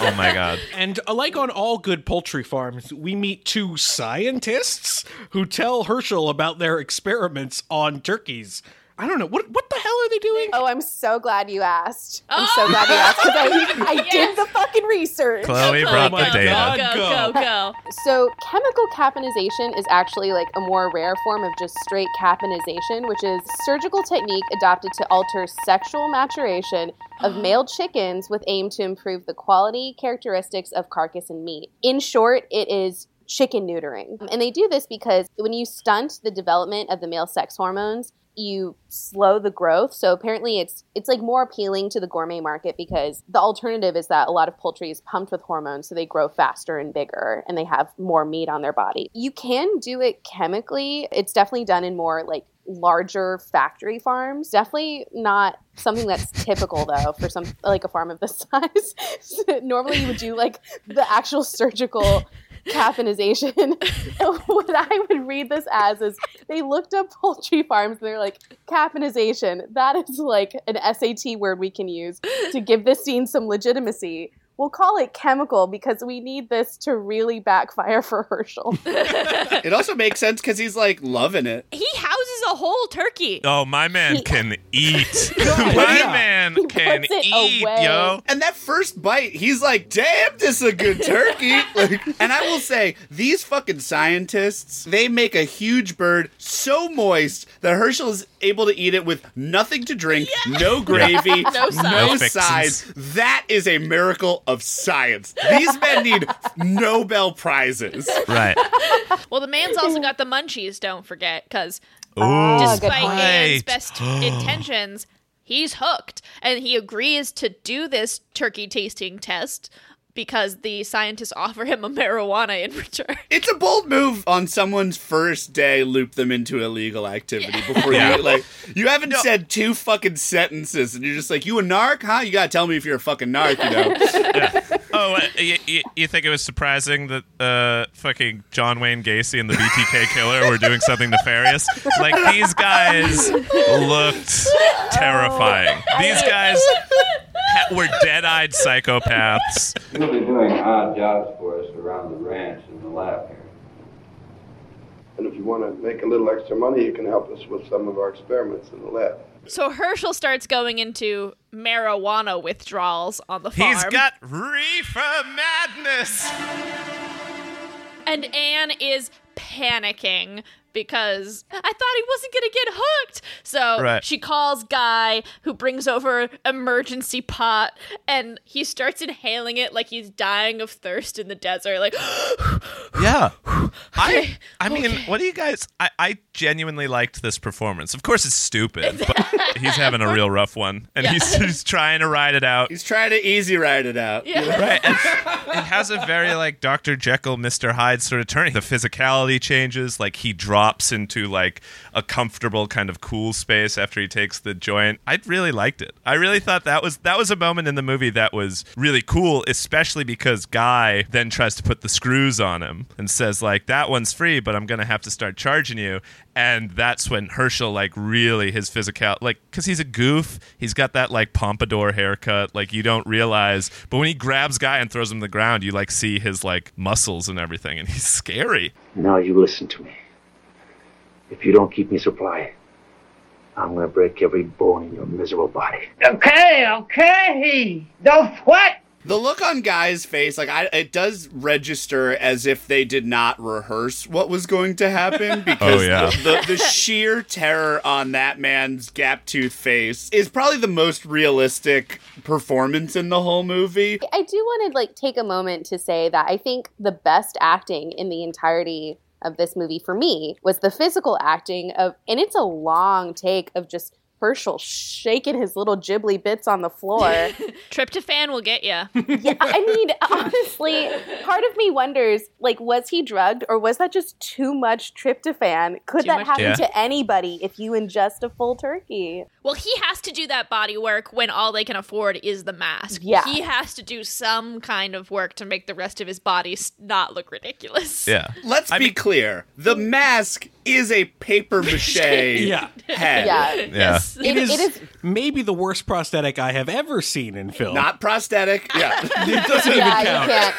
C: Oh my god.
G: And like on all good poultry farms, we meet two scientists who tell Herschel about their experiments on turkeys. I don't know what what the hell are they doing?
B: Oh, I'm so glad you asked. I'm so glad you oh! asked because I, I did the fucking research.
C: Chloe oh brought the data.
H: Go, go, go, go.
B: So, chemical caponization is actually like a more rare form of just straight caponization, which is surgical technique adopted to alter sexual maturation of male chickens with aim to improve the quality characteristics of carcass and meat. In short, it is chicken neutering. And they do this because when you stunt the development of the male sex hormones, you slow the growth. So apparently it's it's like more appealing to the gourmet market because the alternative is that a lot of poultry is pumped with hormones so they grow faster and bigger and they have more meat on their body. You can do it chemically. It's definitely done in more like larger factory farms. Definitely not something that's typical though for some like a farm of this size. Normally you would do like the actual surgical caponization. what I would read this as is they looked up poultry farms and they're like, caponization. That is like an SAT word we can use to give this scene some legitimacy. We'll call it chemical because we need this to really backfire for Herschel.
F: It also makes sense because he's like loving it.
H: He houses a whole turkey.
C: Oh, my man
B: He-
C: can eat. my
F: Yeah.
C: man
B: He
C: can eat,
B: away.
C: yo.
F: And that first bite, he's like, damn, this is a good turkey. Like, and I will say, these fucking scientists, they make a huge bird so moist that Herschel is able to eat it with nothing to drink, no gravy,
H: No sides.
F: no
C: No
F: sides. That is a miracle of science. These men need Nobel Prizes.
C: Right.
H: Well, the man's also got the munchies, don't forget, because
C: Ooh,
H: despite ah,
B: point.
H: Anne's best intentions, he's hooked. And he agrees to do this turkey tasting test because the scientists offer him a marijuana in return.
F: It's a bold move on someone's first day, loop them into illegal activity before
C: Yeah.
F: you like you haven't said two fucking sentences and you're just like, you a narc, huh? You gotta tell me if you're a fucking narc, you know.
C: Oh, uh, you, you, you think it was surprising that uh, fucking John Wayne Gacy and the BTK killer were doing something nefarious? Like, these guys looked terrifying. These guys ha- were dead eyed psychopaths.
M: You'll be doing odd jobs for us around the ranch and the lab here.
N: And if you want to make a little extra money, you can help us with some of our experiments in the lab.
H: So Herschel starts going into marijuana withdrawals on the farm.
C: He's got reefer madness.
H: and Anne is panicking because I thought he wasn't going to get hooked. So
C: Right.
H: she calls Guy, who brings over emergency pot, and he starts inhaling it like he's dying of thirst in the desert. Like,
C: Yeah. I I mean, what do you guys I, I genuinely liked this performance. Of course it's stupid, but he's having a real rough one. And he's, he's trying to ride it out.
F: He's trying to easy ride it out.
C: Yeah, Right. And it has a very like Dr. Jekyll, Mr. Hyde sort of turning. The physicality changes, like he drops into like a comfortable kind of cool space after he takes the joint. I really liked it. I really thought that was that was a moment in the movie that was really cool, especially because Guy then tries to put the screws on him and says like that one's free, but I'm gonna have to start charging you. And that's when Herschel like really his physical like because he's a goof. He's got that like pompadour haircut. Like you don't realize, but when he grabs Guy and throws him to the ground, you like see his like muscles and everything, and he's scary.
D: Now you listen to me. If you don't keep me supplied, I'm gonna break every bone in your miserable body.
O: Okay, okay. Don't sweat.
F: The look on Guy's face, like I, it does register as if they did not rehearse what was going to happen because
C: Oh, yeah.
F: the, the, the sheer terror on that man's gap tooth face is probably the most realistic performance in the whole movie.
B: I do want to like take a moment to say that I think the best acting in the entirety of this movie for me was the physical acting of and it's a long take of just Herschel shaking his little ghibli bits on the floor.
H: Tryptophan will get you.
B: yeah, I mean, honestly, part of me wonders, like, was he drugged or was that just too much tryptophan? Could
H: Too
B: that
H: much
B: happen
C: Yeah.
B: to anybody if you ingest a full turkey?
H: Well, he has to do that body work when all they can afford is the mask.
B: Yeah.
H: He has to do some kind of work to make the rest of his body not look ridiculous.
C: Yeah.
F: Let's be clear. The mask is a paper mache
G: Yeah.
F: head.
B: Yeah.
C: Yeah.
G: It
B: It-
G: is,
B: it is-
G: maybe the worst prosthetic I have ever seen in film.
F: Not prosthetic. Yeah.
G: it doesn't
B: yeah,
G: even count.
B: you can't.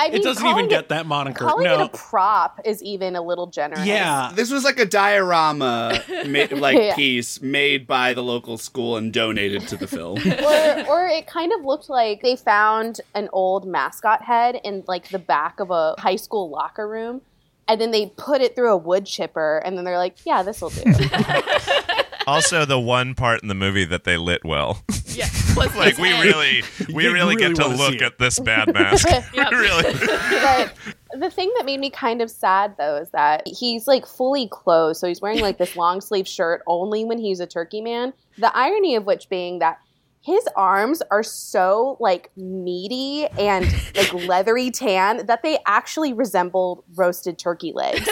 B: I
G: It doesn't even get
B: it,
G: that moniker.
B: Calling
G: no.
B: it a prop is even a little generous.
G: yeah.
F: This was like a diorama ma- like
B: Yeah.
F: piece made by the local school and donated to the film.
B: or, or it kind of looked like they found an old mascot head in like the back of a high school locker room and then they put it through a wood chipper and then they're like yeah this will do
C: Also, the one part in the movie that they lit well.
H: Yeah. Was
C: like we really, we
G: You
C: really,
G: really
C: get to
G: wanna see
C: look
G: it.
C: at this bad mask.
H: Yep.
C: really.
B: but the thing that made me kind of sad though is that he's like fully clothed so he's wearing like this long sleeve shirt only when he's a turkey man the irony of which being that his arms are so like meaty and like leathery tan that they actually resemble roasted turkey legs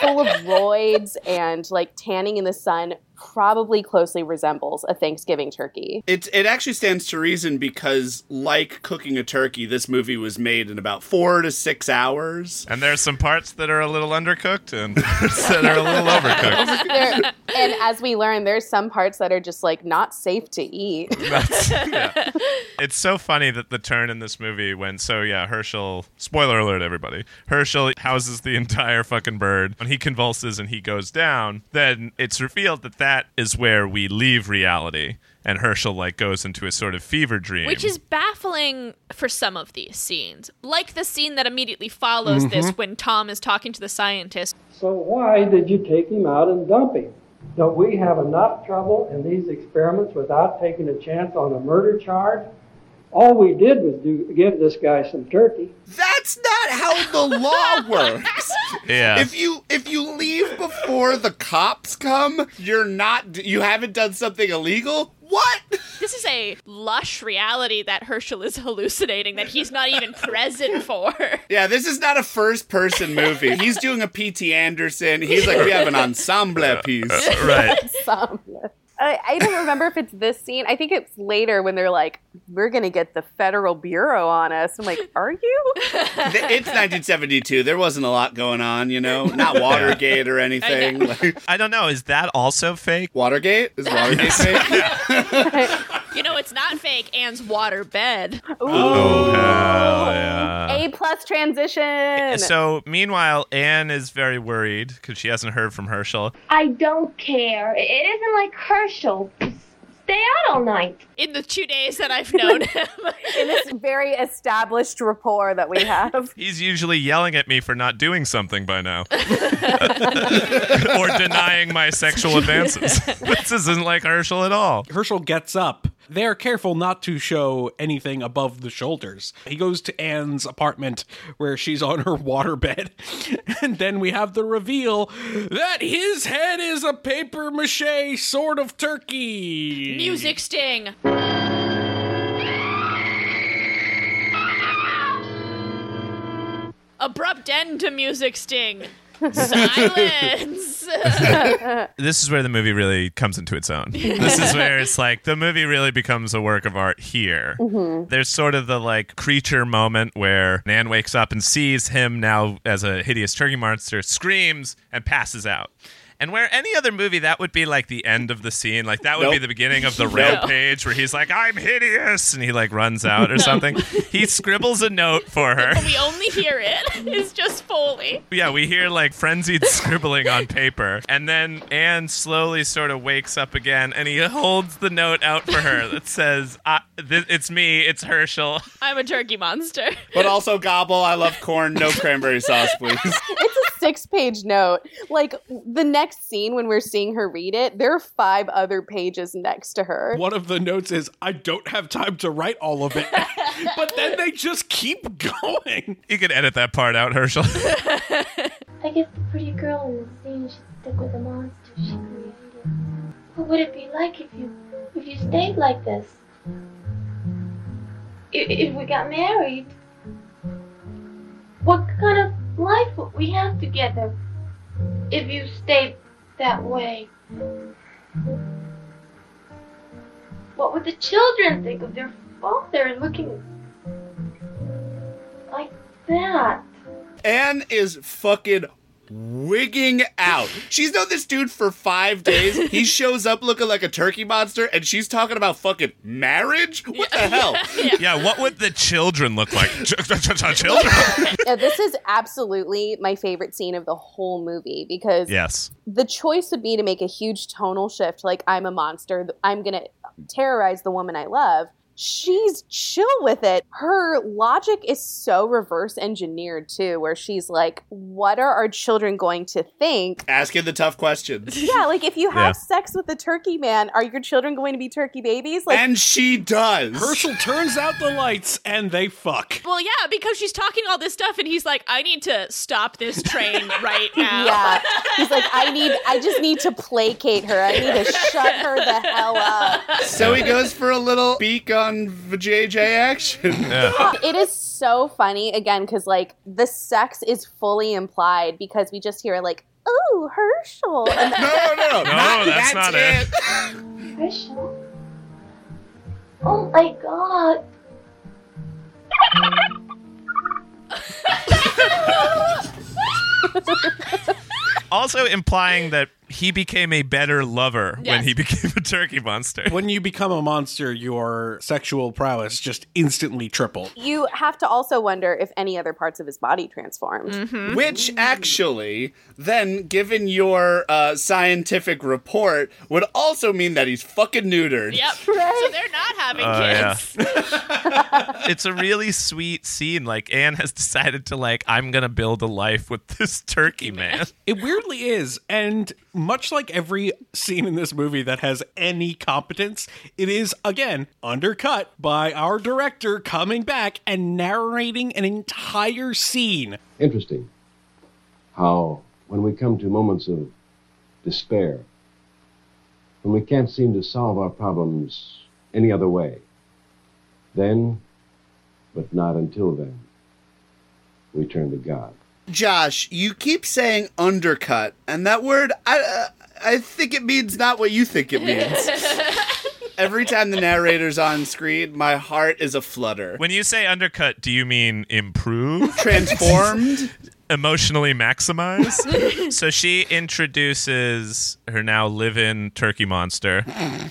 B: full of roids and like tanning in the sun probably closely resembles a thanksgiving turkey
F: It it actually stands to reason because, like cooking a turkey, this movie was made in about four to six hours.
C: And there's some parts that are a little undercooked and parts that are a little overcooked.
B: There- and as we learn there's some parts that are just like not safe to eat
C: That's, yeah. It's so funny that the turn in this movie when so yeah, Herschel spoiler alert everybody. Herschel houses the entire fucking bird. When he convulses and he goes down, then it's revealed that that is where we leave reality. And Herschel like goes into a sort of fever dream.
H: Which is baffling for some of these scenes. Like the scene that immediately follows this
L: Mhm.
H: when Tom is talking to the scientist.
L: So why did you take him out and dump him? Don't we have enough trouble in these experiments without taking a chance on a murder charge? All we did was do, give this guy some turkey.
F: That's not how the law works.
C: Yeah.
F: If you if you leave before the cops come, you're not you haven't done something illegal. What?
H: This is a lush reality that Herschel is hallucinating that he's not even present for.
F: Yeah, this is not a first person movie. He's doing a P.T. Anderson. He's like, we have an ensemble piece.
C: right.
B: some I, I don't remember if it's this scene. I think it's later when they're like, "We're gonna get the federal bureau on us." I'm like, "Are you?"
F: It's 1972. There wasn't a lot going on, you know, not Watergate or anything. Like,
C: I don't know. Is that also fake?
F: Watergate is Watergate fake.
H: You know, it's not fake. Anne's water bed.
C: Oh hell yeah.
B: A plus transition.
C: So meanwhile, Anne is very worried because she hasn't heard from Herschel.
K: I don't care. It isn't like Herschel. Stay out all night.
H: In the two days that I've known him.
B: in this very established rapport that we have.
C: He's usually yelling at me for not doing something by now. or denying my sexual advances. this isn't like Herschel at all.
G: Herschel gets up. They're careful not to show anything above the shoulders. He goes to Anne's apartment where she's on her waterbed. And then we have the reveal that his head is a paper mache sort of turkey.
H: Music sting. Abrupt end to music sting. Silence.
C: This is where the movie really comes into its own. This is where it's like the movie really becomes a work of art here.
B: Mhm.
C: There's sort of the like creature moment where Nan wakes up and sees him now as a hideous turkey monster, screams, and passes out. And where any other movie, that would be like the end of the scene. Like that would be the beginning of the
F: Nope.
C: rampage where he's like, I'm hideous. And he like runs out or
H: No.
C: something. He scribbles a note for her.
H: we only hear it. It's just Foley.
C: Yeah, we hear like frenzied scribbling on paper. And then Anne slowly sort of wakes up again and he holds the note out for her that says, I, th- It's me, it's Herschel.
H: I'm a turkey monster.
F: But also gobble. I love corn. No cranberry sauce, please.
B: it's a six page note. Like the next scene when we're seeing her read it, there are five other pages next to her.
G: One of the notes is, I don't have time to write all of it. but then they just keep going.
C: You can edit that part out, Herschel.
K: I guess the pretty girl in the scene should stick with the monster she created. What would it be like if you if you stayed like this? If, we got married, what kind of life would we have together? If you stayed that way, what would the children think of their father looking like that?
F: Anne is fucking wigging out. She's known this dude for five days. He shows up looking like a turkey monster, and she's talking about fucking marriage? What the hell?
C: yeah, what would the children look like? children?
B: Yeah, this is absolutely my favorite scene of the whole movie because
C: yes.
B: the choice would be to make a huge tonal shift like I'm a monster, I'm going to terrorize the woman I love. She's chill with it. Her logic is so reverse engineered too, where she's like, What are our children going to think?
F: Asking the tough questions.
B: Yeah, like if you have
F: Yeah.
B: sex with a turkey man, are your children going to be turkey babies? Like
F: and she does.
G: Herschel turns out the lights and they fuck.
H: Well, yeah, because she's talking all this stuff, and he's like, "I need to stop this train right now."
B: Yeah. He's like, I need I just need to placate her. I need to shut her the hell up.
F: So he goes for a little beak on JJ action.
B: it is so funny again because like the sex is fully implied because we just hear like oh herschel and
F: no no no
C: No, that's not it.
K: Herschel? Oh my god.
C: Also implying that he became a better lover when he became a turkey monster.
G: When you become a monster, your sexual prowess just instantly triple.
B: you have to also wonder if any other parts of his body transformed
H: Mm-hmm.
F: Which actually, then, given your uh, scientific report, would also mean that he's fucking neutered.
H: Yep. So they're not having
C: yeah.
H: kids.
C: it's a really sweet scene. Like Anne has decided to like, I'm gonna build a life with this turkey man.
G: It weirdly is. And much like every scene in this movie that has any competence, it is, again, undercut by our director coming back and narrating an entire scene.
I: Interesting how, when we come to moments of despair, when we can't seem to solve our problems any other way, then, but not until then, we turn to God.
F: Josh, you keep saying undercut, and that word, I, uh, I think it means not what you think it means. Every time the narrator's on screen, my heart is a flutter.
C: When you say undercut, do you mean improve?
F: Transformed?
C: Emotionally maximize. so she introduces her now live in turkey monster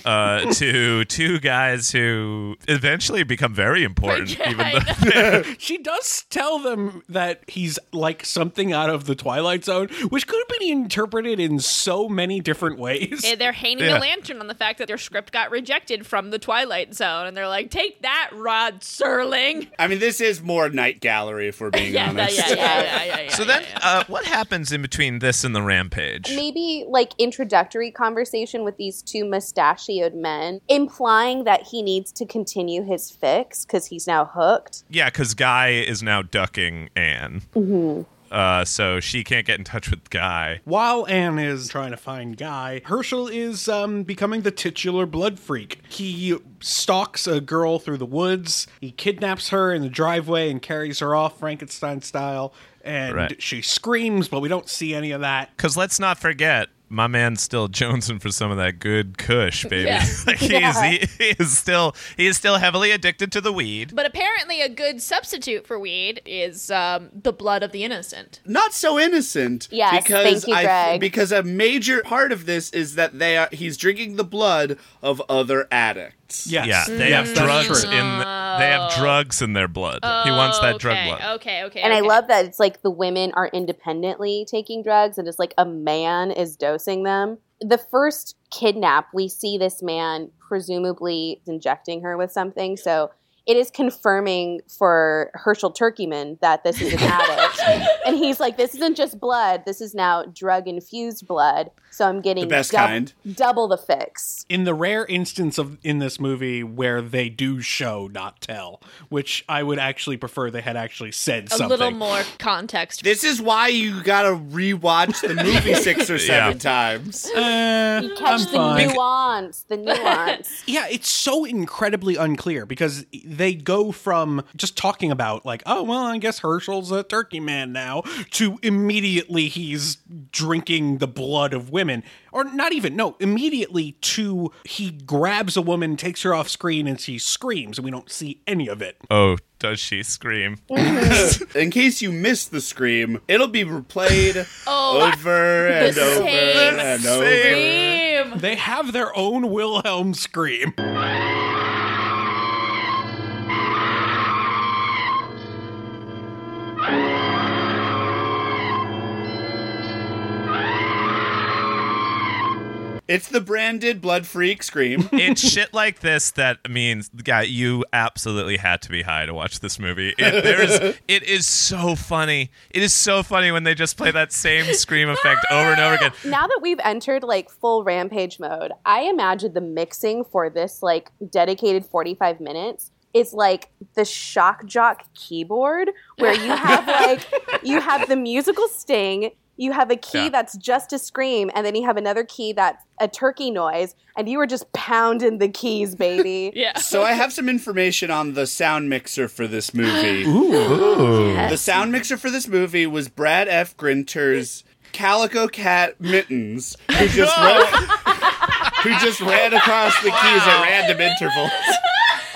C: uh, to two guys who eventually become very important. even though
G: she does tell them that he's like something out of the Twilight Zone, which could have been interpreted in so many different ways.
H: Eh, They're hanging
G: Yeah.
H: a lantern on the fact that their script got rejected from the Twilight Zone, and they're like, "Take that, Rod Serling."
F: I mean, this is more Night Gallery, if we're being
H: Yeah,
F: honest.
H: yeah, yeah, yeah, yeah, yeah,
C: so then, uh, what happens in between this and the rampage?
B: maybe like introductory conversation with these two mustachioed men implying that he needs to continue his fix because he's now hooked
C: Yeah, because Guy is now ducking Anne.
B: mm-hmm.
C: Uh, so she can't get in touch with Guy.
G: While Anne is trying to find Guy, Herschel is um, becoming the titular blood freak. He stalks a girl through the woods, he kidnaps her in the driveway and carries her off Frankenstein style, and
C: Right.
G: she screams, but we don't see any of that.
C: Because let's not forget, my man's still jonesing for some of that good Kush, baby.
H: Yeah.
C: like he, is, he, he is still he is still heavily addicted to the weed.
H: But apparently, a good substitute for weed is um, the blood of the innocent.
F: not so innocent.
B: Yes,
F: because
B: thank you,
F: I because a major part of this is that they are he's drinking the blood of other addicts.
C: Yeah, they have mm-hmm. drugs in they have oh. drugs in their blood. he wants that drug
H: okay,
C: blood.
H: Okay, okay.
B: and i love that it's like the women are independently taking drugs and it's like a man is dosing them. The first kidnap we see this man presumably injecting her with something. So it is confirming for Herschel Turkeyman that this is an addict. and he's like, this isn't just blood, this is now drug infused blood. So I'm getting
F: The best
B: dub-
F: kind.
B: double the fix.
G: in the rare instance of in this movie where they do show not tell, which I would actually prefer they had actually said something.
H: A
G: something.
H: little more context.
F: This is why you gotta rewatch the movie six or seven
G: Yeah.
F: times.
G: Uh,
B: You catch
G: I'm
B: the
G: fine.
B: nuance, the nuance.
G: Yeah, it's so incredibly unclear because they go from just talking about like, oh well, I guess Herschel's a turkey man now, to immediately he's drinking the blood of women, or not even no, immediately to he grabs a woman, takes her off screen, and she screams, and we don't see any of it.
C: Oh, does she scream?
F: In case you missed the scream, it'll be replayed
H: Oh,
F: over and
H: the
F: over and over.
G: They have their own Wilhelm scream.
F: It's the branded blood freak scream.
C: it's shit like this that means, guy, you absolutely had to be high to watch this movie. It, there's, it is so funny. It is so funny when they just play that same scream effect over and over again.
B: now that we've entered like full rampage mode, I imagine the mixing for this like dedicated 45 minutes is like the shock jock keyboard where you have like you have the musical sting, you have a key
F: Yeah.
B: that's just a scream, and then you have another key that's a turkey noise, and you were just pounding the keys, baby.
H: yeah.
F: So I have some information on the sound mixer for this movie.
C: Ooh.
F: The sound mixer for this movie was Brad F. Grinter's Calico Cat Mittens, who just ran, who just ran across the keys at random intervals.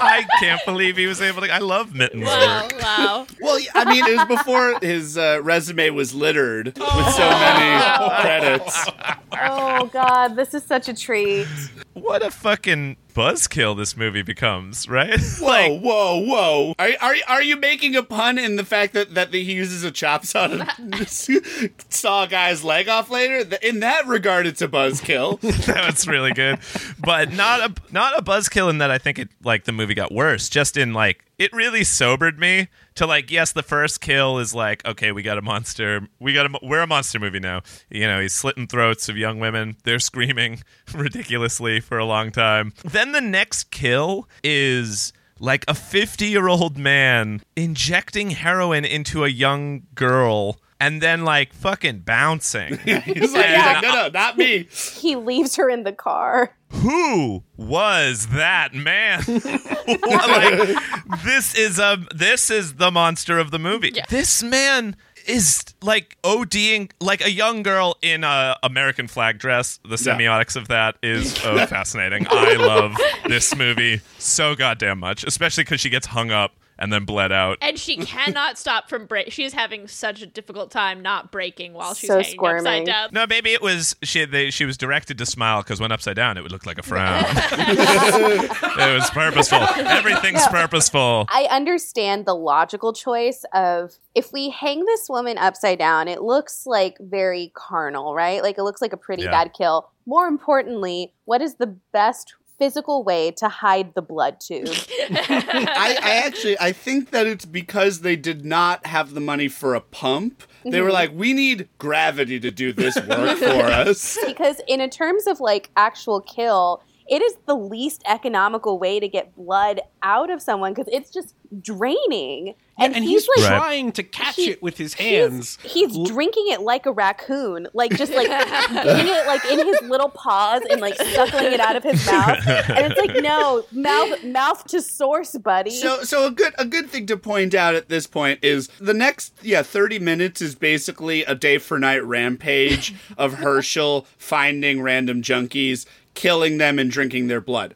C: I can't believe he was able to. I love Mittens'
H: Wow,
C: work.
H: wow.
F: Well, I mean, it was before his uh, resume was littered with so many credits.
B: Oh god, this is such a treat.
C: What a fucking buzzkill this movie becomes, right?
F: Whoa, whoa, whoa! Are, are are you making a pun in the fact that that he uses a chop saw to saw a guy's leg off later? In that regard, it's a buzzkill.
C: That's really good, but not a not a buzzkill in that I think it like the movie got worse. Just in like it really sobered me to like yes, the first kill is like okay, we got a monster, we got a we're a monster movie now. You know, he's slitting throats of young women. They're screaming ridiculously for a long time. Then the next kill is like a 50 year old man injecting heroin into a young girl and then like fucking bouncing.
F: he's like, he's like, no, no, not me.
B: He leaves her in the car.
C: Who was that man? like, this is a this is the monster of the movie. This man is like ODing like a young girl in a American flag dress. The semiotics of that is oh, fascinating. I love this movie so goddamn much, especially because she gets hung up and then bled out.
H: And she cannot stop from break. She's having such a difficult time not breaking while she's
B: So
H: hanging
B: squirming.
H: upside down.
C: No, maybe it was she. They, she was directed to smile because when upside down, it would look like a frown. it was purposeful. Everything's purposeful.
B: I understand the logical choice of if we hang this woman upside down, it looks like very carnal, right? Like it looks like a pretty
C: Yeah.
B: bad kill. More importantly, what is the best physical way to hide the blood tube?
F: I, I actually I think that it's because they did not have the money for a pump. They were
B: Mhm.
F: like, we need gravity to do this work for us.
B: because in a terms of like actual kill, it is the least economical way to get blood out of someone because it's just draining.
G: And, and he's,
B: like
G: trying to catch it with his hands.
B: He's drinking it like a raccoon, like just like getting it like in his little paws and like suckling it out of his mouth. And it's like, no, mouth mouth to source, buddy.
F: So, so a good a good thing to point out at this point is the next yeah thirty minutes is basically a day for night rampage of Herschel finding random junkies, killing them, and drinking their blood.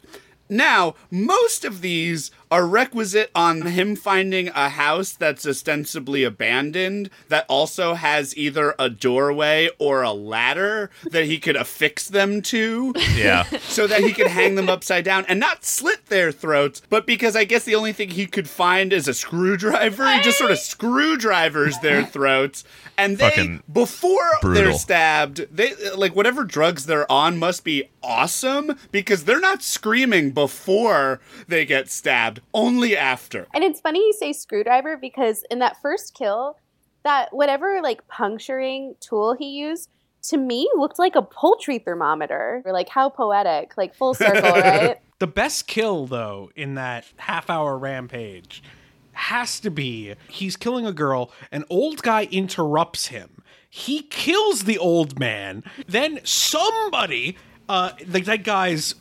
F: Now, most of these are requisite on him finding a house that's ostensibly abandoned that also has either a doorway or a ladder that he could affix them to
C: Yeah.
F: so that he could hang them upside down and not slit their throats, but because I guess the only thing he could find is a screwdriver, he just sort of screwdrivers their throats. And they,
C: Fucking
F: before they're stabbed, they like whatever drugs they're on must be awesome because they're not screaming before they get stabbed. Only after.
B: And it's funny you say screwdriver because in that first kill, that whatever like puncturing tool he used to me looked like a poultry thermometer. Or like how poetic, like full circle, right?
G: The best kill, though, in that half hour rampage has to be he's killing a girl, an old guy interrupts him. He kills the old man. Then somebody, uh, like that guy's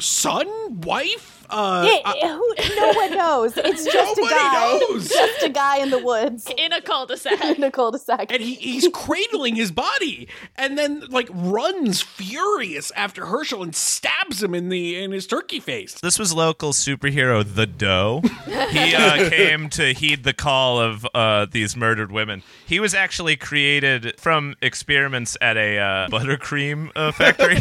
G: son, wife, uh,
B: Yeah, who, no one knows. It's just a guy.
G: knows.
B: Just a guy in the woods.
H: In a cul-de-sac.
B: in a cul-de-sac.
G: and he, he's cradling his body and then like runs furious after Herschel and stabs him in the in his turkey face.
C: This was local superhero The Dough. He uh, came to heed the call of uh, these murdered women. He was actually created from experiments at a uh, buttercream uh, factory.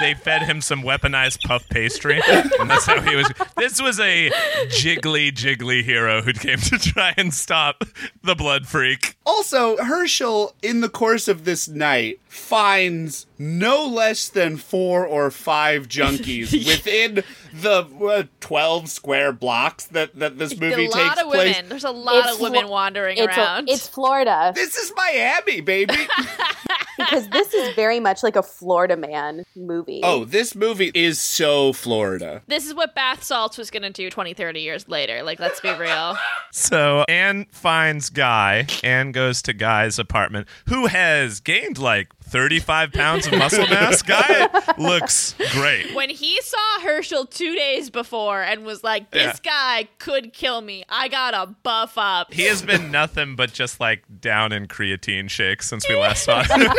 C: They fed him some weaponized puff pastry, and that's how he was. This was a jiggly, jiggly hero who came to try and stop the blood freak.
F: Also, Herschel, in the course of this night, finds no less than four or five junkies within the uh, 12 square blocks that, that this movie
H: a
F: takes
H: lot of
F: place.
H: women. There's a lot
B: It's
H: of women
B: Flo-
H: wandering
B: it's, a-
H: around.
B: it's Florida
F: This is Miami, baby.
B: because this is very much like a Florida man movie.
F: oh, this movie is so Florida.
H: this is what bath salts was going to do 20, 30 years later. Like, let's be real.
C: So Anne finds Guy. Anne goes to Guy's apartment, who has gained like 35 pounds of muscle mass. Guy looks great.
H: When he saw Herschel two days before and was like, this guy could kill me, I gotta buff up.
C: He has been nothing but just like down in creatine shakes since we last saw him.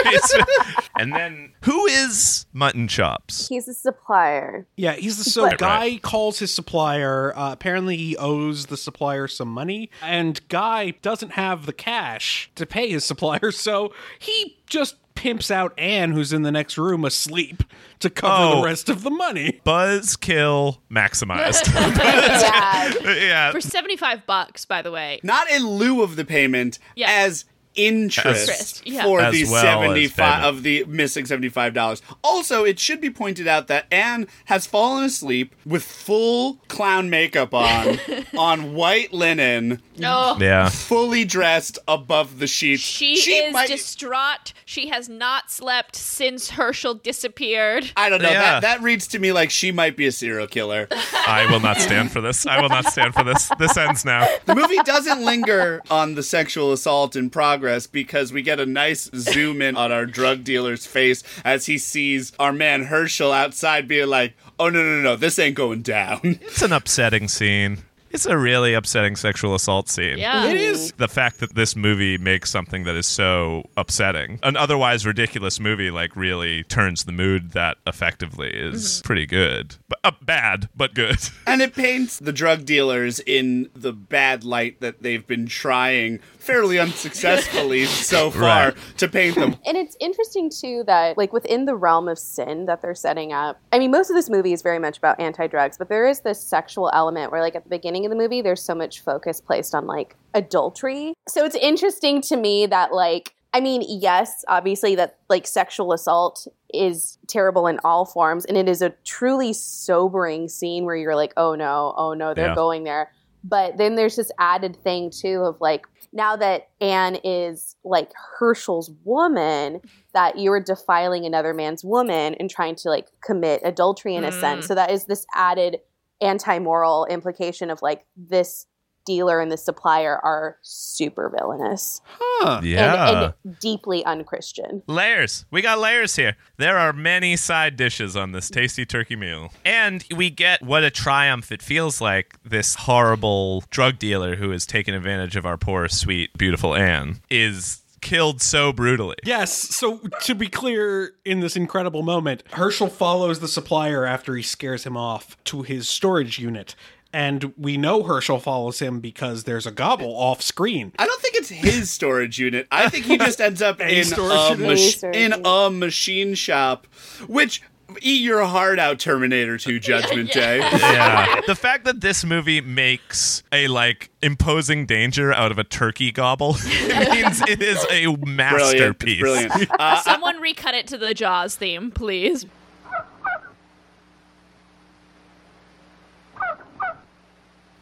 C: And then, who is Mutton Chops?
B: He's a supplier.
G: Yeah, he's the so
B: Right.
G: guy calls his supplier. Uh, apparently, he owes the supplier some money, and guy doesn't have the cash to pay his supplier, so he just pimps out Anne, who's in the next room asleep, to cover
C: Oh.
G: the rest of the money.
C: Buzz kill maximized.
B: yeah.
C: yeah.
H: For 75 bucks, by the way.
F: Not in lieu of the payment,
H: Yeah.
F: as interest
H: Interest, yeah.
F: for
C: As
F: the
C: well
F: 75 of the missing $75. Also, it should be pointed out that Anne has fallen asleep with full clown makeup on on white linen,
H: Oh.
C: Yeah.
F: fully dressed above the sheets.
H: She, is
F: might-
H: distraught. She has not slept since Herschel disappeared.
F: I don't know.
C: Yeah.
F: That, that reads to me like she might be a serial killer.
C: I will not stand for this. I will not stand for this. This ends now.
F: The movie doesn't linger on the sexual assault in progress because we get a nice zoom in on our drug dealer's face as he sees our man Herschel outside being like, oh, no, no, no, no, this ain't going down.
C: It's an upsetting scene. It's a really upsetting sexual assault scene.
H: Yeah.
G: It is.
C: The fact that this movie makes something that is so upsetting, an otherwise ridiculous movie, like really turns the mood that effectively is pretty good. But uh, bad, but good.
F: and it paints the drug dealers in the bad light that they've been trying fairly unsuccessfully so far
C: Right.
F: to paint them.
B: And it's interesting too that like within the realm of sin that they're setting up. I mean, most of this movie is very much about anti-drugs, but there is this sexual element where like at the beginning of the movie there's so much focus placed on like adultery. So it's interesting to me that like I mean, yes, obviously that like sexual assault is terrible in all forms and it is a truly sobering scene where you're like, "Oh no, oh no, they're
C: Yeah.
B: going there." But then there's this added thing too of like now that Anne is like Herschel's woman, mm-hmm. that you are defiling another man's woman and trying to like commit adultery in a sense. Mm. So that is this added anti-moral implication of like this dealer and the supplier are super villainous
G: Huh.
B: and-
C: Yeah.
B: and, deeply unchristian.
C: Layers. We got layers here. There are many side dishes on this tasty turkey meal. And we get what a triumph it feels like this horrible drug dealer who has taken advantage of our poor, sweet, beautiful Anne is killed so brutally.
G: Yes. So to be clear, in this incredible moment, Herschel follows the supplier after he scares him off to his storage unit. And we know Herschel follows him because there's a gobble off screen.
F: I don't think it's his storage unit. I think he just ends up in
G: storage
F: a,
G: unit?
F: mach- in a machine shop, which eat your heart out, Terminator 2 Judgment Day.
C: Yeah. the fact that this movie makes a like imposing danger out of a turkey gobble it means it is a
F: Brilliant.
C: masterpiece.
F: Brilliant. Uh,
H: Someone recut it to the Jaws theme, please.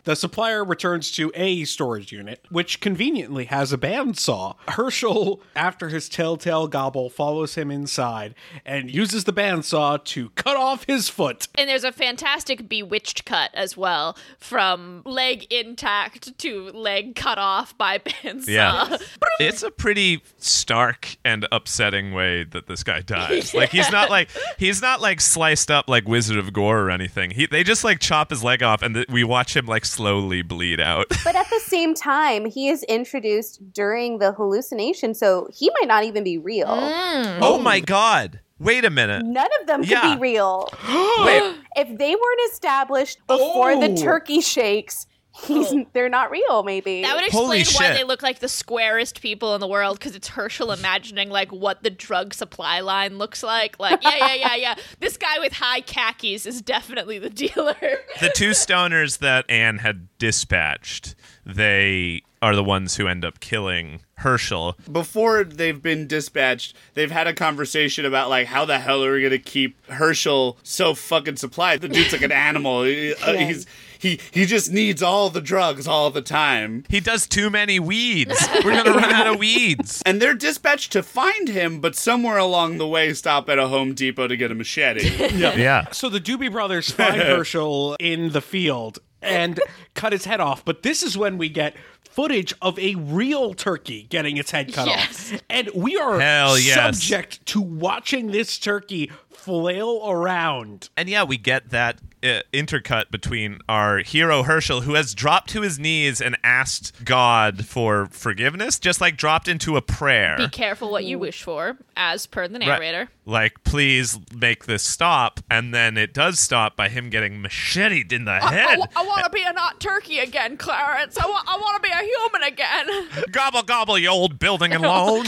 G: The supplier returns to a storage unit, which conveniently has a bandsaw. Herschel, after his telltale gobble, follows him inside and uses the bandsaw to cut off his foot.
H: And there's a fantastic bewitched cut as well, from leg intact to leg cut off by bandsaw.
C: Yeah. it's a pretty stark and upsetting way that this guy dies. Like he's not like he's not like sliced up like Wizard of Gore or anything. He they just like chop his leg off and th- we watch him like slowly bleed out.
B: But at the same time, he is introduced during the hallucination, so he might not even be real. Mm.
C: oh my god. Wait a minute.
B: None of them could
C: Yeah.
B: be real.
C: Wait.
B: If they weren't established before the
C: Oh.
B: turkey shakes, he's they're not real. Maybe
H: That would
C: Holy
H: explain why
C: shit.
H: they look like the squarest people in the world because it's Herschel imagining like what the drug supply line looks like. Like, yeah, yeah, yeah, yeah. This guy with high khakis is definitely the dealer.
C: the two stoners that Anne had dispatched, they are the ones who end up killing Herschel.
F: Before they've been dispatched, they've had a conversation about like how the hell are we gonna keep Herschel so fucking supplied? The dude's like an animal. He- uh,
C: Yeah.
F: He's he he just needs all the drugs all the time.
C: He does too many weeds. We're gonna run out of weeds.
F: And they're dispatched to find him, but somewhere along the way stop at a Home Depot to get a machete.
C: Yeah.
G: So the Doobie Brothers find Herschel in the field and cut his head off. But this is when we get footage of a real turkey getting its head cut
H: Yes.
G: off. And we are
C: Hell yes.
G: subject to watching this turkey flail around.
C: And yeah, we get that uh, intercut between our hero Herschel, who has dropped to his knees and asked God for forgiveness, just like dropped into a prayer.
H: Be careful what you wish for, as per the
C: Right.
H: narrator.
C: Like, please make this stop. And then it does stop by him getting macheted in the head.
H: I want to be a not turkey again, Clarence. I want, I want to be a human again.
C: gobble, gobble, you old building and loan.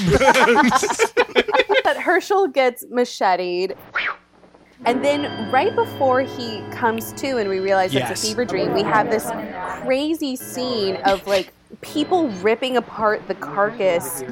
B: that Herschel gets macheted. And then right before he comes to and we realize
G: Yes.
B: it's a fever dream, we have this crazy scene of like people ripping apart the carcass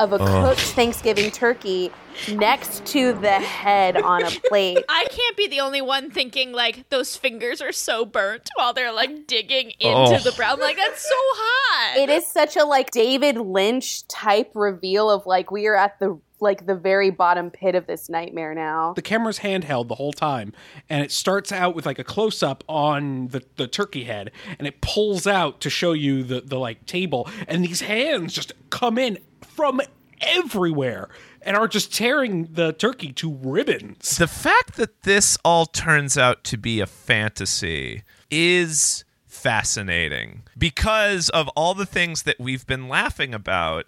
B: of a
C: Ugh.
B: cooked Thanksgiving turkey next to the head on a plate.
H: I can't be the only one thinking like those fingers are so burnt while they're like digging into
B: Oh.
H: the brown. Like that's so hot.
B: It is such a like David Lynch type reveal of like we are at the like the very bottom pit of this nightmare now.
G: The camera's handheld the whole time, and it starts out with like a close up on the, the turkey head, and it pulls out to show you the, the like table, and these hands just come in from everywhere and are just tearing the turkey to ribbons.
C: the fact that this all turns out to be a fantasy is fascinating because of all the things that we've been laughing about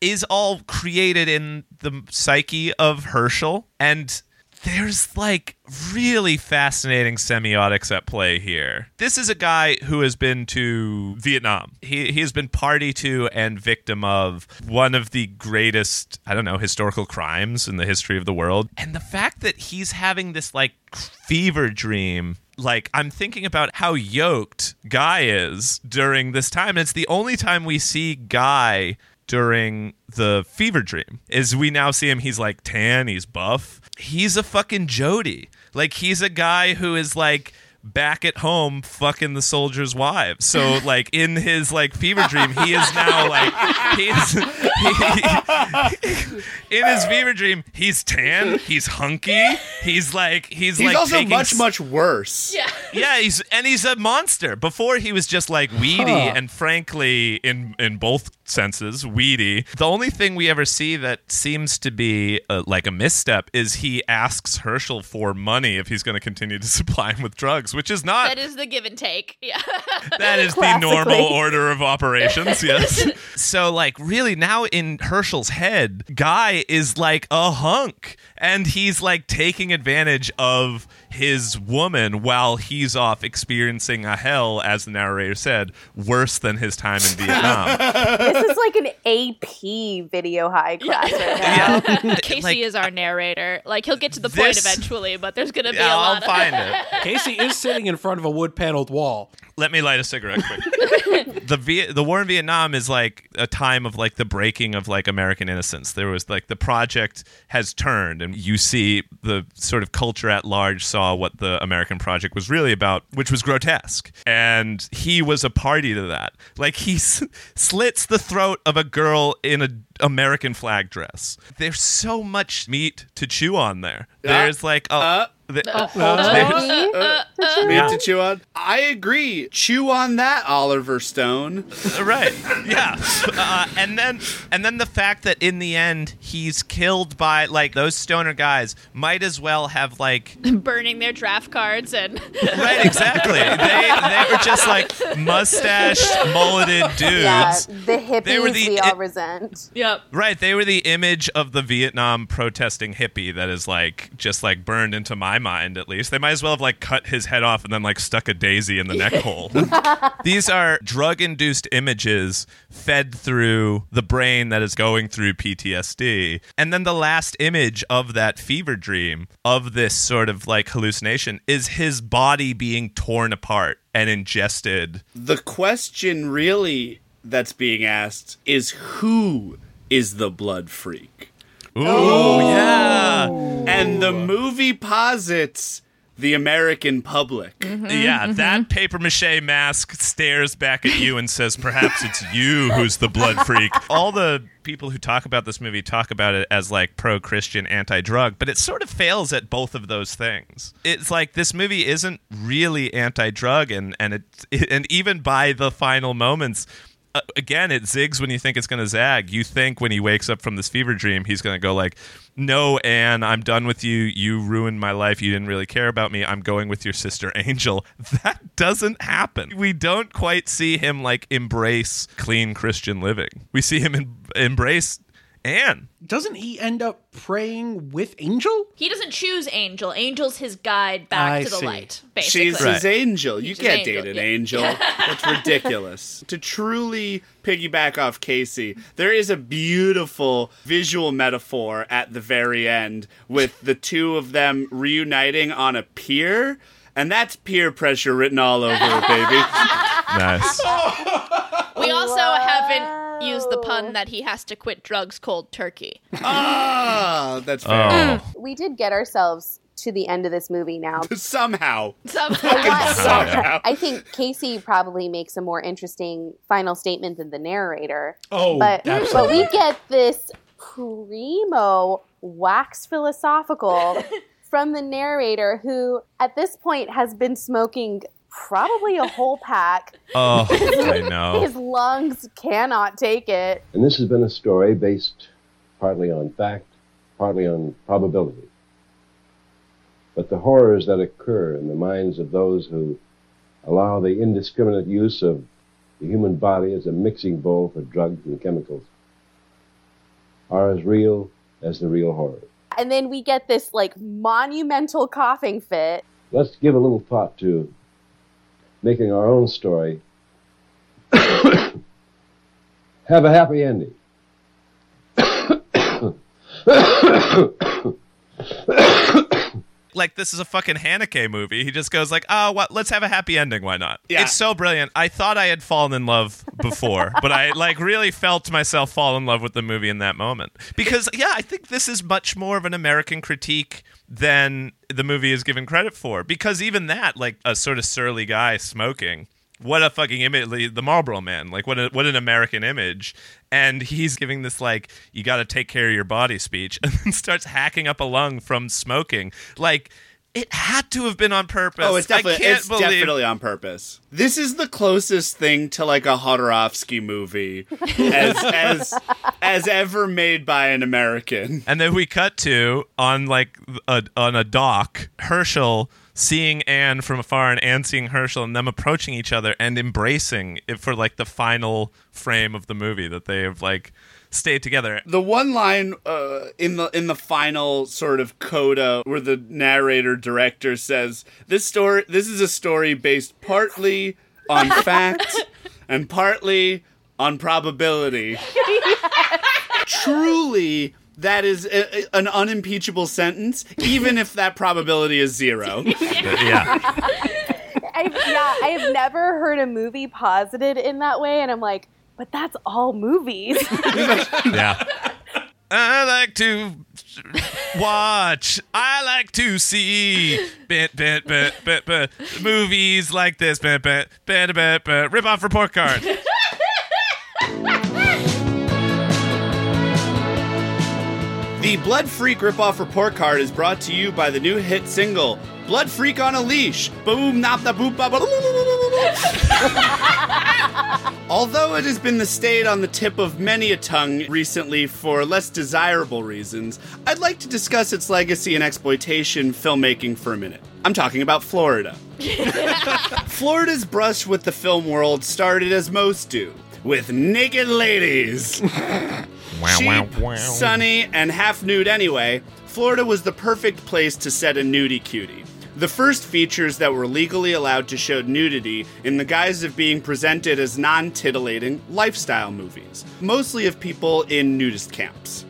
C: is all created in the psyche of Herschel and there's like really fascinating semiotics at play here. This is a guy who has been to Vietnam. He he has been party to and victim of one of the greatest, I don't know, historical crimes in the history of the world. And the fact that he's having this like fever dream like I'm thinking about how yoked Guy is during this time. And it's the only time we see Guy during the fever dream is we now see him he's like tan he's buff he's a fucking jody like he's a guy who is like back at home fucking the soldiers wives so like in his like fever dream he is now like he's he- in his fever dream he's tan he's hunky he's like he's,
F: He's
C: like
F: also
C: taking
F: much,
C: s-
F: much worse.
H: Yeah.
C: yeah, he's and he's a monster. Before he was just like weedy
F: Huh.
C: and frankly in in both senses, weedy. The only thing we ever see that seems to be uh, like a misstep is he asks Herschel for money if he's going to continue to supply him with drugs, which is not
H: that is the give and take. Yeah.
C: that is the normal order of operations, yes. so, like, really, now in Herschel's head, Guy is like a hunk. And he's like taking advantage of his woman while he's off experiencing a hell, as the narrator said, worse than his time in Vietnam.
B: this is like an AP video high class right now.
H: Casey is our narrator. Like he'll get to the point eventually, but there's gonna be
C: Yeah,
H: a
C: I'll
H: lot.
C: find
H: of...
C: it.
G: Casey is sitting in front of a wood paneled wall.
C: Let me light a cigarette quick. the Viet- the war in Vietnam is like a time of like the breaking of like American innocence. There was like the project has turned, and you see the sort of culture at large saw saw what the American Project was really about, which was grotesque. And he was a party to that. Like he s- slits the throat of a girl in a American flag dress. There's so much meat to chew on there. Uh, There's like a uh, the- uh, uh, uh, there's-
F: Meat
C: Yeah.
F: to chew on. I agree. Chew on that, Oliver Stone.
C: right yeah uh, and then and then the fact that in the end he's killed by like those stoner guys might as well have like
H: burning their draft cards and
C: right exactly they they were just like mustached mulleted dudes
B: Yeah, the hippies
C: They were the-
B: we all resent.
H: Yep.
C: Right, they were the image of the Vietnam protesting hippie that is like just like burned into my mind at least. They might as well have like cut his head off and then like stuck a daisy in the neck hole. These are drug-induced images fed through the brain that is going through PTSD. And then the last image of that fever dream of this sort of like hallucination is his body being torn apart and ingested.
F: The question really that's being asked is who is the blood freak?
C: Ooh, yeah.
F: And the movie posits the American public. Mm-hmm.
C: Yeah, mm-hmm. that paper mache mask stares back at you and says, perhaps it's you who's the blood freak. All the people who talk about this movie talk about it as like pro Christian, anti drug, but it sort of fails at both of those things. It's like this movie isn't really anti drug, and, and, it, and even by the final moments, Uh, again, it zigs when you think it's going to zag. You think when he wakes up from this fever dream, he's going to go like, "No, Anne, I'm done with you. You ruined my life. You didn't really care about me. I'm going with your sister Angel." That doesn't happen. We don't quite see him like embrace clean Christian living. We see him em- embrace Anne.
G: Doesn't he end up praying with Angel?
H: he doesn't choose Angel. Angel's his guide back
G: I
H: to the
G: see.
H: light. Basically,
F: She's his angel. You
H: She's
F: can't
H: angel,
F: date an
H: yeah.
F: angel. That's ridiculous. to truly piggyback off Casey, there is a beautiful visual metaphor at the very end with the two of them reuniting on a pier. And that's peer pressure written all over it, baby.
C: Nice.
H: we also haven't used the pun that he has to quit drugs cold turkey.
F: Ah, that's fair.
B: We did get ourselves to the end of this movie now.
F: Somehow.
H: Somehow.
B: I think Casey probably makes a more interesting final statement than the narrator.
G: Oh,
B: but but we get this primo wax philosophical from the narrator who at this point has been smoking probably a whole pack.
C: Oh, I know.
B: His lungs cannot take it.
I: And this has been a story based partly on fact, partly on probability. But the horrors that occur in the minds of those who allow the indiscriminate use of the human body as a mixing bowl for drugs and chemicals are as real as the real horror.
B: And then we get this like monumental coughing fit.
I: Let's give a little thought to making our own story have a happy ending.
C: Like this is a fucking Haneke movie. He just goes like, ah, "Oh, what? Let's have a happy ending. Why not?"
F: Yeah.
C: It's so brilliant. I thought I had fallen in love before, but I like really felt myself fall in love with the movie in that moment because yeah, I think this is much more of an American critique than the movie is given credit for. Because even that, like a sort of surly guy smoking. What a fucking image, the Marlboro Man. Like what a, what an American image. And he's giving this like you got to take care of your body speech, and then starts hacking up a lung from smoking. Like it had to have been on purpose.
F: Oh, it's definitely
C: I can't
F: it's
C: believe
F: definitely on purpose. This is the closest thing to like a Jodorowsky movie as as as ever made by an American.
C: And then we cut to on like a, on a dock, Herschel seeing Anne from afar and Anne seeing Herschel and them approaching each other and embracing it for like the final frame of the movie that they have like stayed together.
F: The one line uh, in the in the final sort of coda where the narrator director says this story this is a story based partly on fact and partly on probability. Truly that is a, a- an unimpeachable sentence, even if that probability is zero.
C: Uh, yeah.
B: I, yeah, I have never heard a movie posited in that way, and I'm like, but that's all movies.
C: Yeah. I like to watch. I like to see bit bit bit bit bit movies like this. Bit bit bit bit bit rip off report card.
F: The Blood Freak ripoff report card is brought to you by the new hit single Blood Freak on a Leash. Boom, nop da boop ba ba- Although it has been the state on the tip of many a tongue recently for less desirable reasons, I'd like to discuss its legacy in exploitation filmmaking for a minute. I'm talking about Florida. Florida's brush with the film world started as most do, with naked ladies. Cheap, sunny, and half nude anyway, Florida was the perfect place to set a nudie cutie. The first features that were legally allowed to show nudity in the guise of being presented as non titillating lifestyle movies, mostly of people in nudist camps.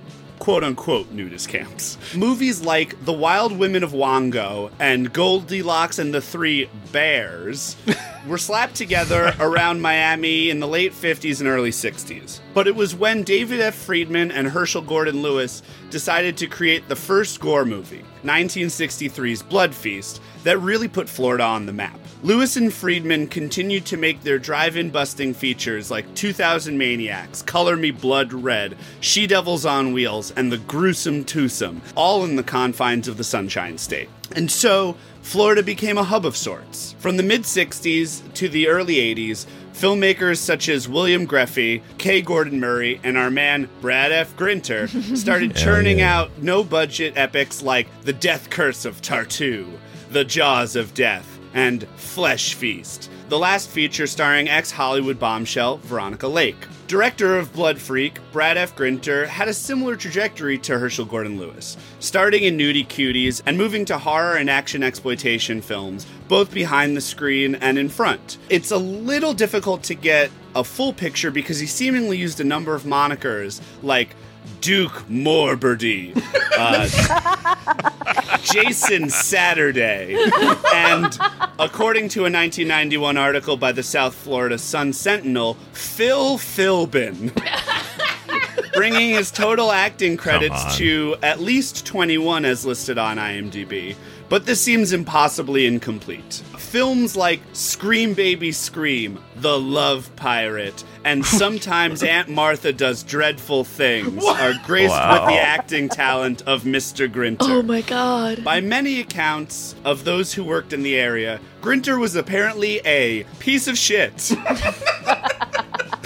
F: Quote unquote nudist camps. Movies like The Wild Women of Wongo and Goldilocks and the Three Bears were slapped together around Miami in the late 50s and early 60s. But it was when David F. Friedman and Herschell Gordon Lewis decided to create the first gore movie, 1963's Blood Feast, that really put Florida on the map. Lewis and Friedman continued to make their drive in busting features like 2000 Maniacs, Color Me Blood Red, She Devils on Wheels, and The Gruesome Twosome, all in the confines of the Sunshine State. And so, Florida became a hub of sorts. From the mid 60s to the early 80s, filmmakers such as William Grefé, K. Gordon Murray, and our man Brad F. Grinter started churning
P: yeah.
F: out no budget epics like The Death Curse of Tartu, The Jaws of Death, and Flesh Feast, the last feature starring ex Hollywood bombshell Veronica Lake. Director of Blood Freak, Brad F. Grinter had a similar trajectory to Herschell Gordon Lewis, starting in nudie cuties and moving to horror and action exploitation films, both behind the screen and in front. It's a little difficult to get a full picture because he seemingly used a number of monikers like Duke Morbidy, uh, Jason Saturday, and according to a 1991 article by the South Florida Sun Sentinel, Phil Philbin. Bringing his total acting credits to at least 21 as listed on IMDb, but this seems impossibly incomplete. Films like Scream Baby Scream, The Love Pirate, and sometimes Aunt Martha Does Dreadful Things are graced
P: Wow.
F: with the acting talent of Mr. Grinter.
H: Oh my god.
F: By many accounts of those who worked in the area, Grinter was apparently a piece of shit.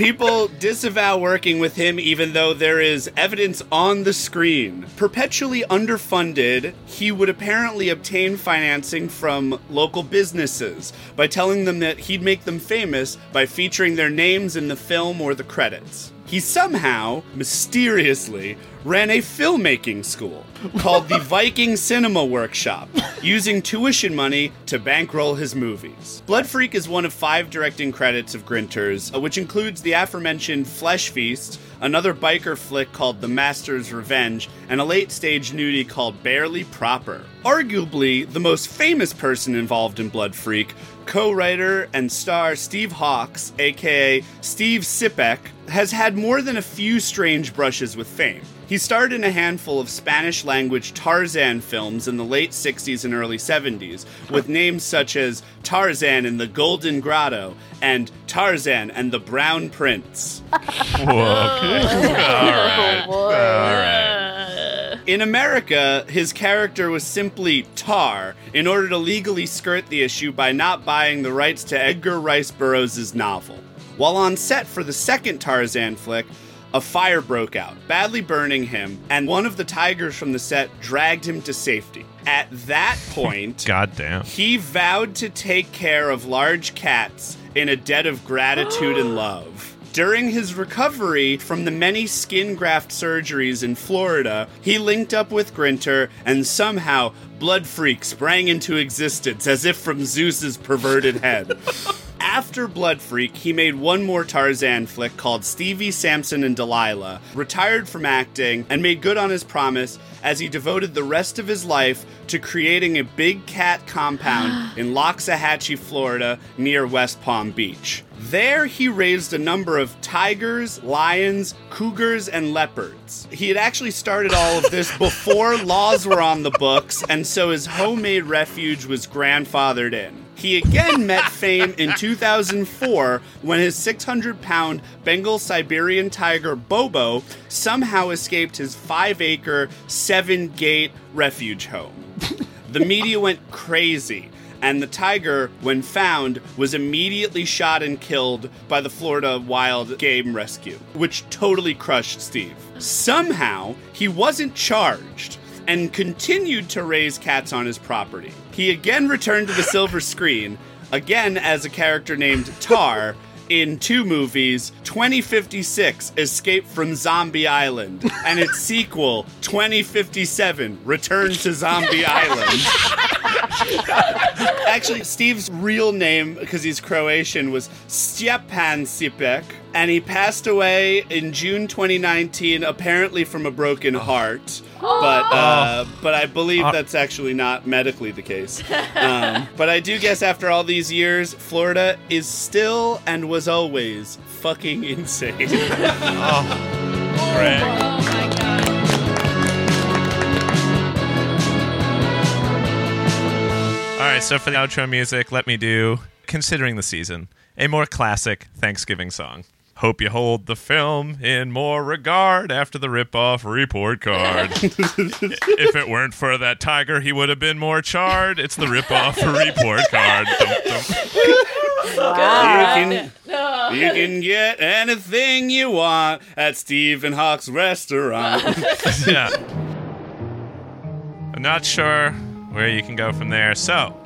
F: People disavow working with him even though there is evidence on the screen. Perpetually underfunded, he would apparently obtain financing from local businesses by telling them that he'd make them famous by featuring their names in the film or the credits. He somehow, mysteriously, ran a filmmaking school called the Viking Cinema Workshop, using tuition money to bankroll his movies. Blood Freak is one of five directing credits of Grinter's, uh, which includes the aforementioned Flesh Feast, another biker flick called The Master's Revenge, and a late stage nudie called Barely Proper. Arguably the most famous person involved in Blood Freak, co writer and star Steve Hawkes, aka Steve Sipek, has had more than a few strange brushes with fame. He starred in a handful of Spanish language Tarzan films in the late 60s and early 70s, with names such as Tarzan and the Golden Grotto and Tarzan and the Brown Prince.
C: okay. Oh, All right. All right.
F: In America, his character was simply Tar in order to legally skirt the issue by not buying the rights to Edgar Rice Burroughs' novel. While on set for the second Tarzan flick, a fire broke out, badly burning him, and one of the tigers from the set dragged him to safety. At that point,
C: Goddamn.
F: he vowed to take care of large cats in a debt of gratitude and love. During his recovery from the many skin graft surgeries in Florida, he linked up with Grinter and somehow Blood Freak sprang into existence as if from Zeus's perverted head. After Blood Freak, he made one more Tarzan flick called Stevie, Samson, and Delilah, retired from acting, and made good on his promise as he devoted the rest of his life to creating a big cat compound in Loxahatchee, Florida, near West Palm Beach. There, he raised a number of tigers, lions, cougars, and leopards. He had actually started all of this before laws were on the books, and so his homemade refuge was grandfathered in. He again met fame in 2004 when his 600 pound Bengal Siberian tiger Bobo somehow escaped his 5 acre, 7 gate refuge home. The media went crazy, and the tiger, when found, was immediately shot and killed by the Florida Wild Game Rescue, which totally crushed Steve. Somehow, he wasn't charged and continued to raise cats on his property. He again returned to the silver screen, again as a character named Tar. In two movies, 2056 Escape from Zombie Island, and its sequel, 2057 Return to Zombie Island. Actually, Steve's real name, because he's Croatian, was Stjepan Sipek, and he passed away in June 2019, apparently from a broken heart. But uh, but I believe that's actually not medically the case. Um, but I do guess after all these years, Florida is still and was always fucking insane.
C: oh, Greg. All right, so for the outro music, let me do, considering the season, a more classic Thanksgiving song. Hope you hold the film in more regard after the rip-off report card. if it weren't for that tiger, he would have been more charred. It's the rip-off report card. Dum, dum.
F: You can, you can get anything you want at Stephen Hawk's restaurant.
C: yeah. I'm not sure where you can go from there. So,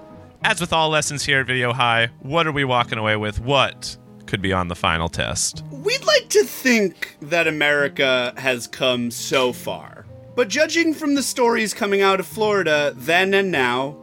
C: as with all lessons here at Video High, what are we walking away with? What could be on the final test?
F: We'd like to think that America has come so far. But judging from the stories coming out of Florida then and now,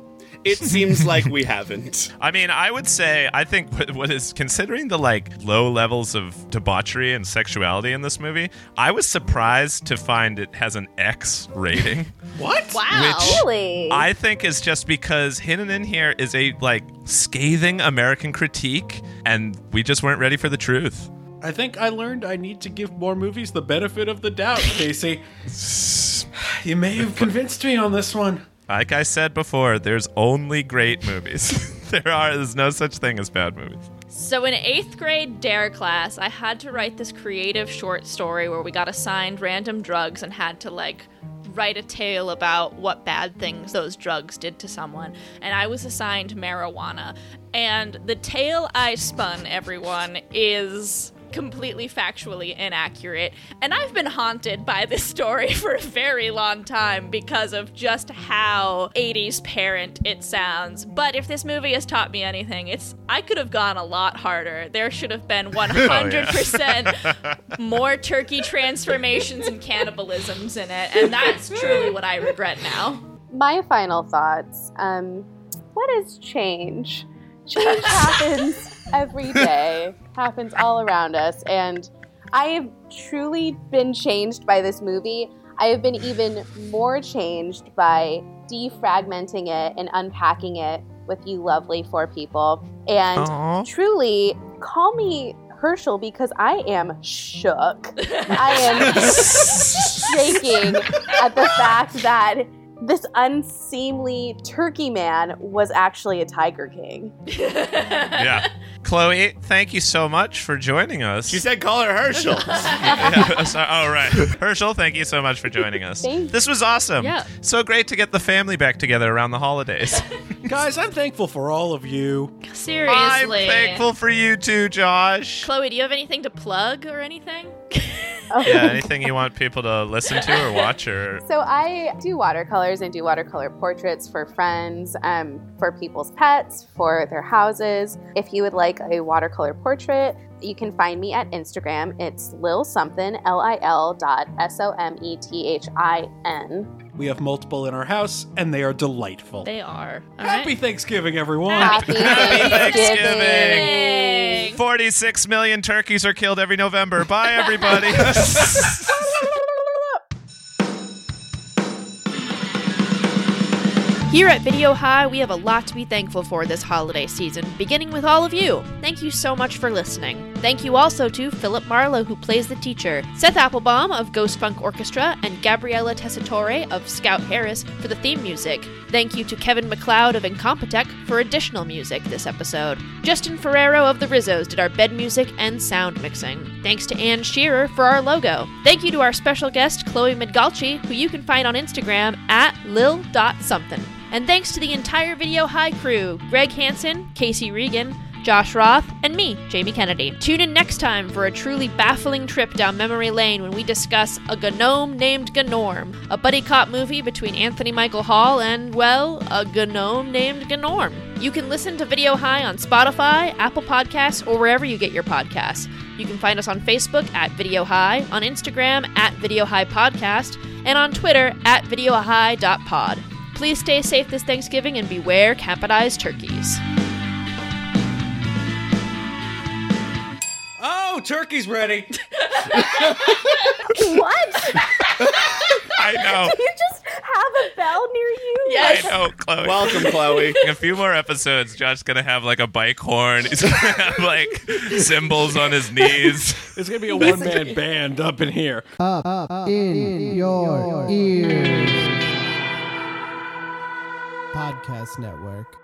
F: it seems like we haven't.
C: I mean, I would say I think what, what is considering the like low levels of debauchery and sexuality in this movie, I was surprised to find it has an X rating.
F: what?
H: Wow.
B: Really?
C: I think is just because hidden in here is a like scathing American critique, and we just weren't ready for the truth.
G: I think I learned I need to give more movies the benefit of the doubt, Casey. you may have convinced me on this one.
C: Like I said before, there's only great movies. there are there's no such thing as bad movies.
H: So in eighth grade dare class, I had to write this creative short story where we got assigned random drugs and had to like write a tale about what bad things those drugs did to someone. And I was assigned marijuana. And the tale I spun, everyone, is completely factually inaccurate. And I've been haunted by this story for a very long time because of just how 80s parent it sounds. But if this movie has taught me anything, it's I could have gone a lot harder. There should have been 100% more turkey transformations and cannibalisms in it. And that's truly what I regret now.
B: My final thoughts. Um, what is change? Change happens every day, happens all around us. And I have truly been changed by this movie. I have been even more changed by defragmenting it and unpacking it with you lovely four people. And
C: Aw.
B: truly, call me Herschel because I am shook. I am shaking at the fact that this unseemly turkey man was actually a tiger king.
C: yeah. Chloe, thank you so much for joining us.
F: She said call her Herschel.
C: yeah, so- oh, right. Herschel, thank you so much for joining us.
B: Thank
C: This was awesome.
H: Yeah.
C: So great to get the family back together around the holidays.
G: Guys, I'm thankful for all of you.
H: Seriously.
C: I'm thankful for you too, Josh.
H: Chloe, do you have anything to plug or anything?
C: Yeah, anything you want people to listen to or watch or
B: So I do watercolors and do watercolor portraits for friends, um, for people's pets, for their houses. If you would like a watercolor portrait, you can find me at Instagram. It's lil something l i l dot s o m e t h i n.
G: We have multiple in our house, and they are delightful.
H: They are. All
G: Happy
H: right.
G: Thanksgiving, everyone.
B: Happy Thanksgiving.
C: Thanksgiving. 46 million turkeys are killed every November. Bye, everybody.
H: Here at Video High, we have a lot to be thankful for this holiday season, beginning with all of you. Thank you so much for listening. Thank you also to Philip Marlowe, who plays the teacher, Seth Applebaum of Ghost Funk Orchestra, and Gabriella Tessitore of Scout Harris for the theme music. Thank you to Kevin MacLeod of Incompetech for additional music this episode. Justin Ferrero of the Rizzos did our bed music and sound mixing. Thanks to Ann Shearer for our logo. Thank you to our special guest, Chloe Midgalchi, who you can find on Instagram at lil.something. And thanks to the entire Video High crew Greg Hansen, Casey Regan, Josh Roth, and me, Jamie Kennedy. Tune in next time for a truly baffling trip down memory lane when we discuss A Gnome Named Gnorm, a buddy cop movie between Anthony Michael Hall and, well, a gnome named Gnorm. You can listen to Video High on Spotify, Apple Podcasts, or wherever you get your podcasts. You can find us on Facebook at Video High, on Instagram at Video High Podcast, and on Twitter at VideoHigh.pod. Please stay safe this Thanksgiving and beware capitized turkeys.
G: Oh, turkey's ready.
B: what?
C: I know.
B: Do you just have a bell near you?
C: I know, Chloe.
F: Welcome, Chloe.
C: In a few more episodes, Josh's gonna have like a bike horn. He's gonna have like cymbals on his knees.
G: It's gonna be a one man band up in here.
P: Up, up in your ears. Podcast Network.